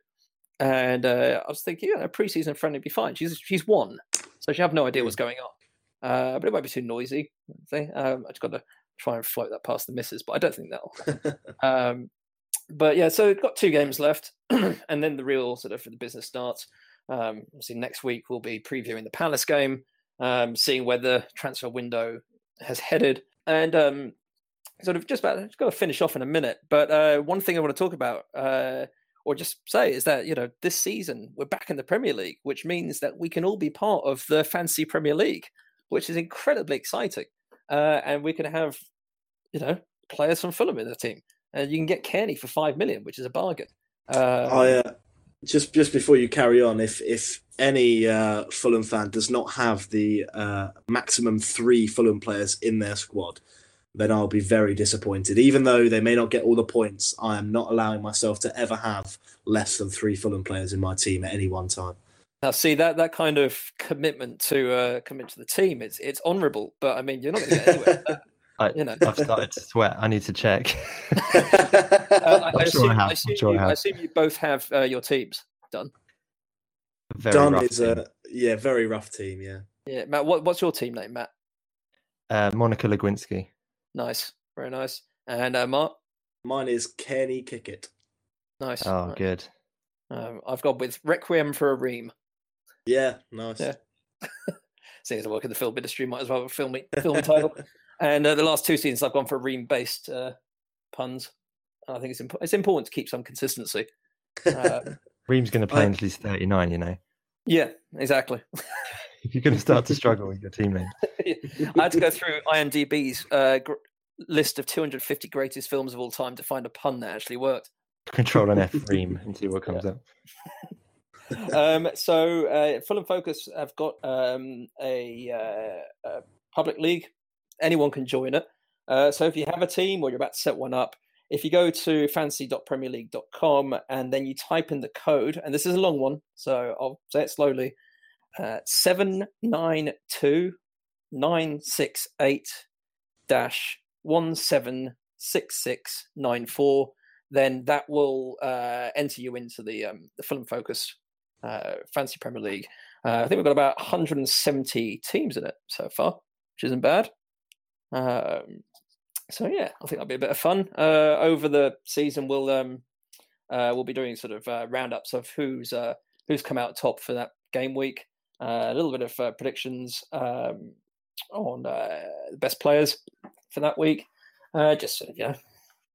And uh, I was thinking, yeah, a preseason friendly would be fine. She's she's one, so she have no idea what's going on. Uh, but it won't be too noisy. Um, I just got to try and float that past the misses, but I don't think that'll. um, but yeah, so we've got two games left, and then the real sort of the business starts. Um, obviously, next week we'll be previewing the Palace game, um, seeing where the transfer window has headed, and um, sort of just about just got to finish off in a minute. But uh, one thing I want to talk about, uh, or just say, is that you know this season we're back in the Premier League, which means that we can all be part of the fancy Premier League, which is incredibly exciting, uh, and we can have you know players from Fulham in the team. and you can get Cairney for five million, which is a bargain. Uh, I uh, just just before you carry on, if if any uh, Fulham fan does not have the uh, maximum three Fulham players in their squad, then I'll be very disappointed. Even though they may not get all the points, I am not allowing myself to ever have less than three Fulham players in my team at any one time. Now, see that that kind of commitment to uh, commit to the team, it's it's honourable, but I mean, you're not going to get anywhere. I, you know. I've started to sweat. I need to check. Uh, I, I, I'm sure I assume, have, I, assume sure you, I have. assume you both have uh, your teams done. Very Done rough is team. a yeah, very rough team. Yeah, Yeah, Matt. What, what's your team name, Matt? uh, Monica Lewinsky. Nice, very nice. And uh, Mark, mine is Kenny Kickett. nice. Oh, nice. good. Um, I've got with Requiem for a Ream. Yeah, nice. Yeah. Seeing as I work in the film industry, might as well have a film film title. And uh, the last two seasons, I've gone for a Ream-based uh, puns. I think it's imp- it's important to keep some consistency. Uh, Ream's going to play I- until he's 39, you know. yeah, exactly. You're going to start to struggle with your team. I had to go through IMDb's uh, gr- list of 250 greatest films of all time to find a pun that actually worked. Control and F Reem and see what comes up. um, so uh, Fulham Focus have got um, a, uh, a public league. Anyone can join it. Uh, so if you have a team or you're about to set one up, if you go to fantasy.premierleague.com and then you type in the code, and this is a long one, so I'll say it slowly, uh, 792 968 dash 176694, then that will uh, enter you into the um, the Fulham Focus uh, Fantasy Premier League. Uh, I think we've got about 170 teams in it so far, which isn't bad. Um, so yeah, I think that'll be a bit of fun. Uh, over the season, we'll um, uh, we'll be doing sort of uh, roundups of who's uh, who's come out top for that game week. Uh, a little bit of uh, predictions um, on uh, the best players for that week. Just sort of, you know,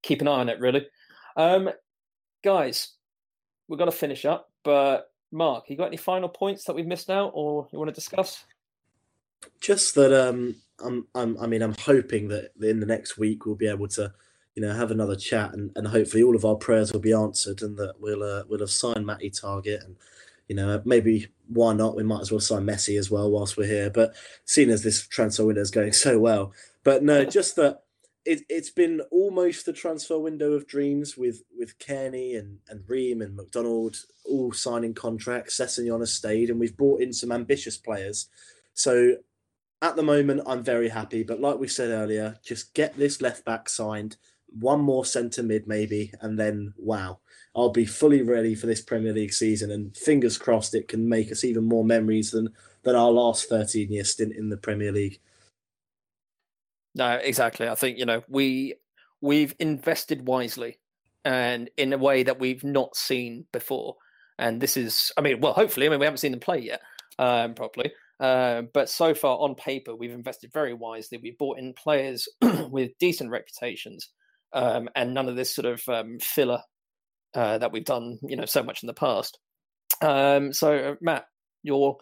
keep an eye on it, really. Um, guys, we've got to finish up, but Mark, you got any final points that we've missed out or you want to discuss? Just that um, I'm, I'm, I mean, I'm hoping that in the next week we'll be able to, you know, have another chat and, and hopefully all of our prayers will be answered and that we'll uh, we'll have signed Matty Targett and you know maybe why not we might as well sign Messi as well whilst we're here. But seeing as this transfer window is going so well, but no, just that it, it's been almost the transfer window of dreams with with Cairney and and Ream and McDonald all signing contracts. Sessegnon has stayed, and we've brought in some ambitious players. So at the moment, I'm very happy. But like we said earlier, just get this left back signed, one more centre mid maybe, and then wow, I'll be fully ready for this Premier League season. And fingers crossed, it can make us even more memories than than our last 13 year stint in the Premier League. No, exactly. I think you know we we've invested wisely and in a way that we've not seen before. And this is, I mean, well, hopefully, I mean, we haven't seen them play yet um, properly. Uh, but so far, on paper, we've invested very wisely. We've brought in players with decent reputations, um, and none of this sort of um, filler uh, that we've done, you know, so much in the past. Um, so, uh, Matt, your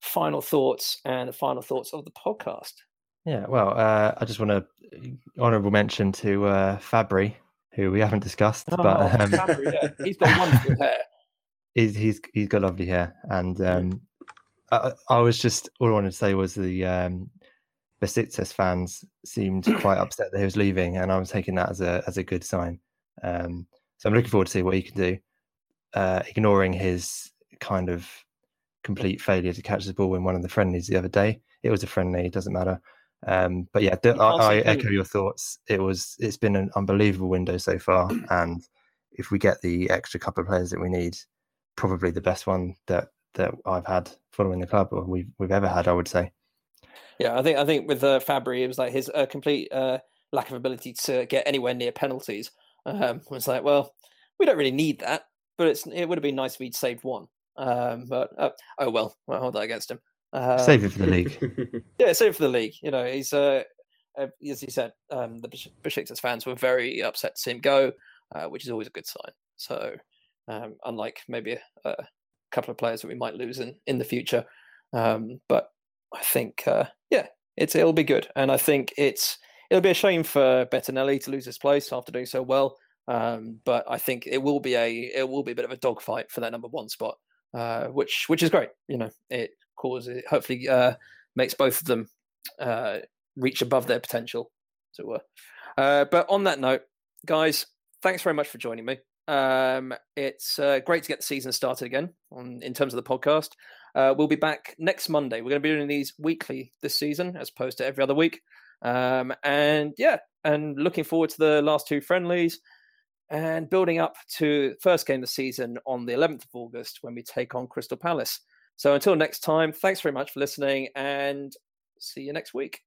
final thoughts and the final thoughts of the podcast. Yeah, well, uh, I just want to honourable mention to uh, Fabri, who we haven't discussed, Oh, but um, Fabri, yeah. he's got wonderful hair. he's he's he's got lovely hair, and um, I, I was just all I wanted to say was the um, Besiktas fans seemed quite upset that he was leaving, and I was taking that as a as a good sign. Um, so I'm looking forward to see what he can do, uh, ignoring his kind of complete failure to catch the ball in one of the friendlies the other day. It was a friendly, it doesn't matter. Um, but yeah, th- I, I echo your thoughts. It was it's been an unbelievable window so far, and if we get the extra couple of players that we need, probably the best one that that I've had following the club or we've we've ever had, I would say. Yeah, I think I think with uh, Fabri, it was like his uh, complete uh, lack of ability to get anywhere near penalties. Um, was like, well, we don't really need that, but it's it would have been nice if he'd saved one. Um, but uh, oh well, well, hold that against him. Um, Save it for the league. yeah, save it for the league. You know, he's uh, uh as he said, um, the Besiktas fans were very upset to see him go, uh, which is always a good sign. So, um, unlike maybe a, a couple of players that we might lose in in the future, um, but I think uh, yeah, it's it'll be good, and I think it's it'll be a shame for Bettinelli to lose his place after doing so well. Um, but I think it will be a it will be a bit of a dogfight for that number one spot, uh, which which is great. You know, it causes hopefully uh, makes both of them uh, reach above their potential, as it were. Uh, but on that note, guys, thanks very much for joining me. Um, it's uh, great to get the season started again on in terms of the podcast. Uh, we'll be back next Monday. We're going to be doing these weekly this season, as opposed to every other week. Um, and yeah, and looking forward to the last two friendlies and building up to first game of the season on the 11th of August when we take on Crystal Palace. So until next time, thanks very much for listening and see you next week.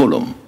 Fulham.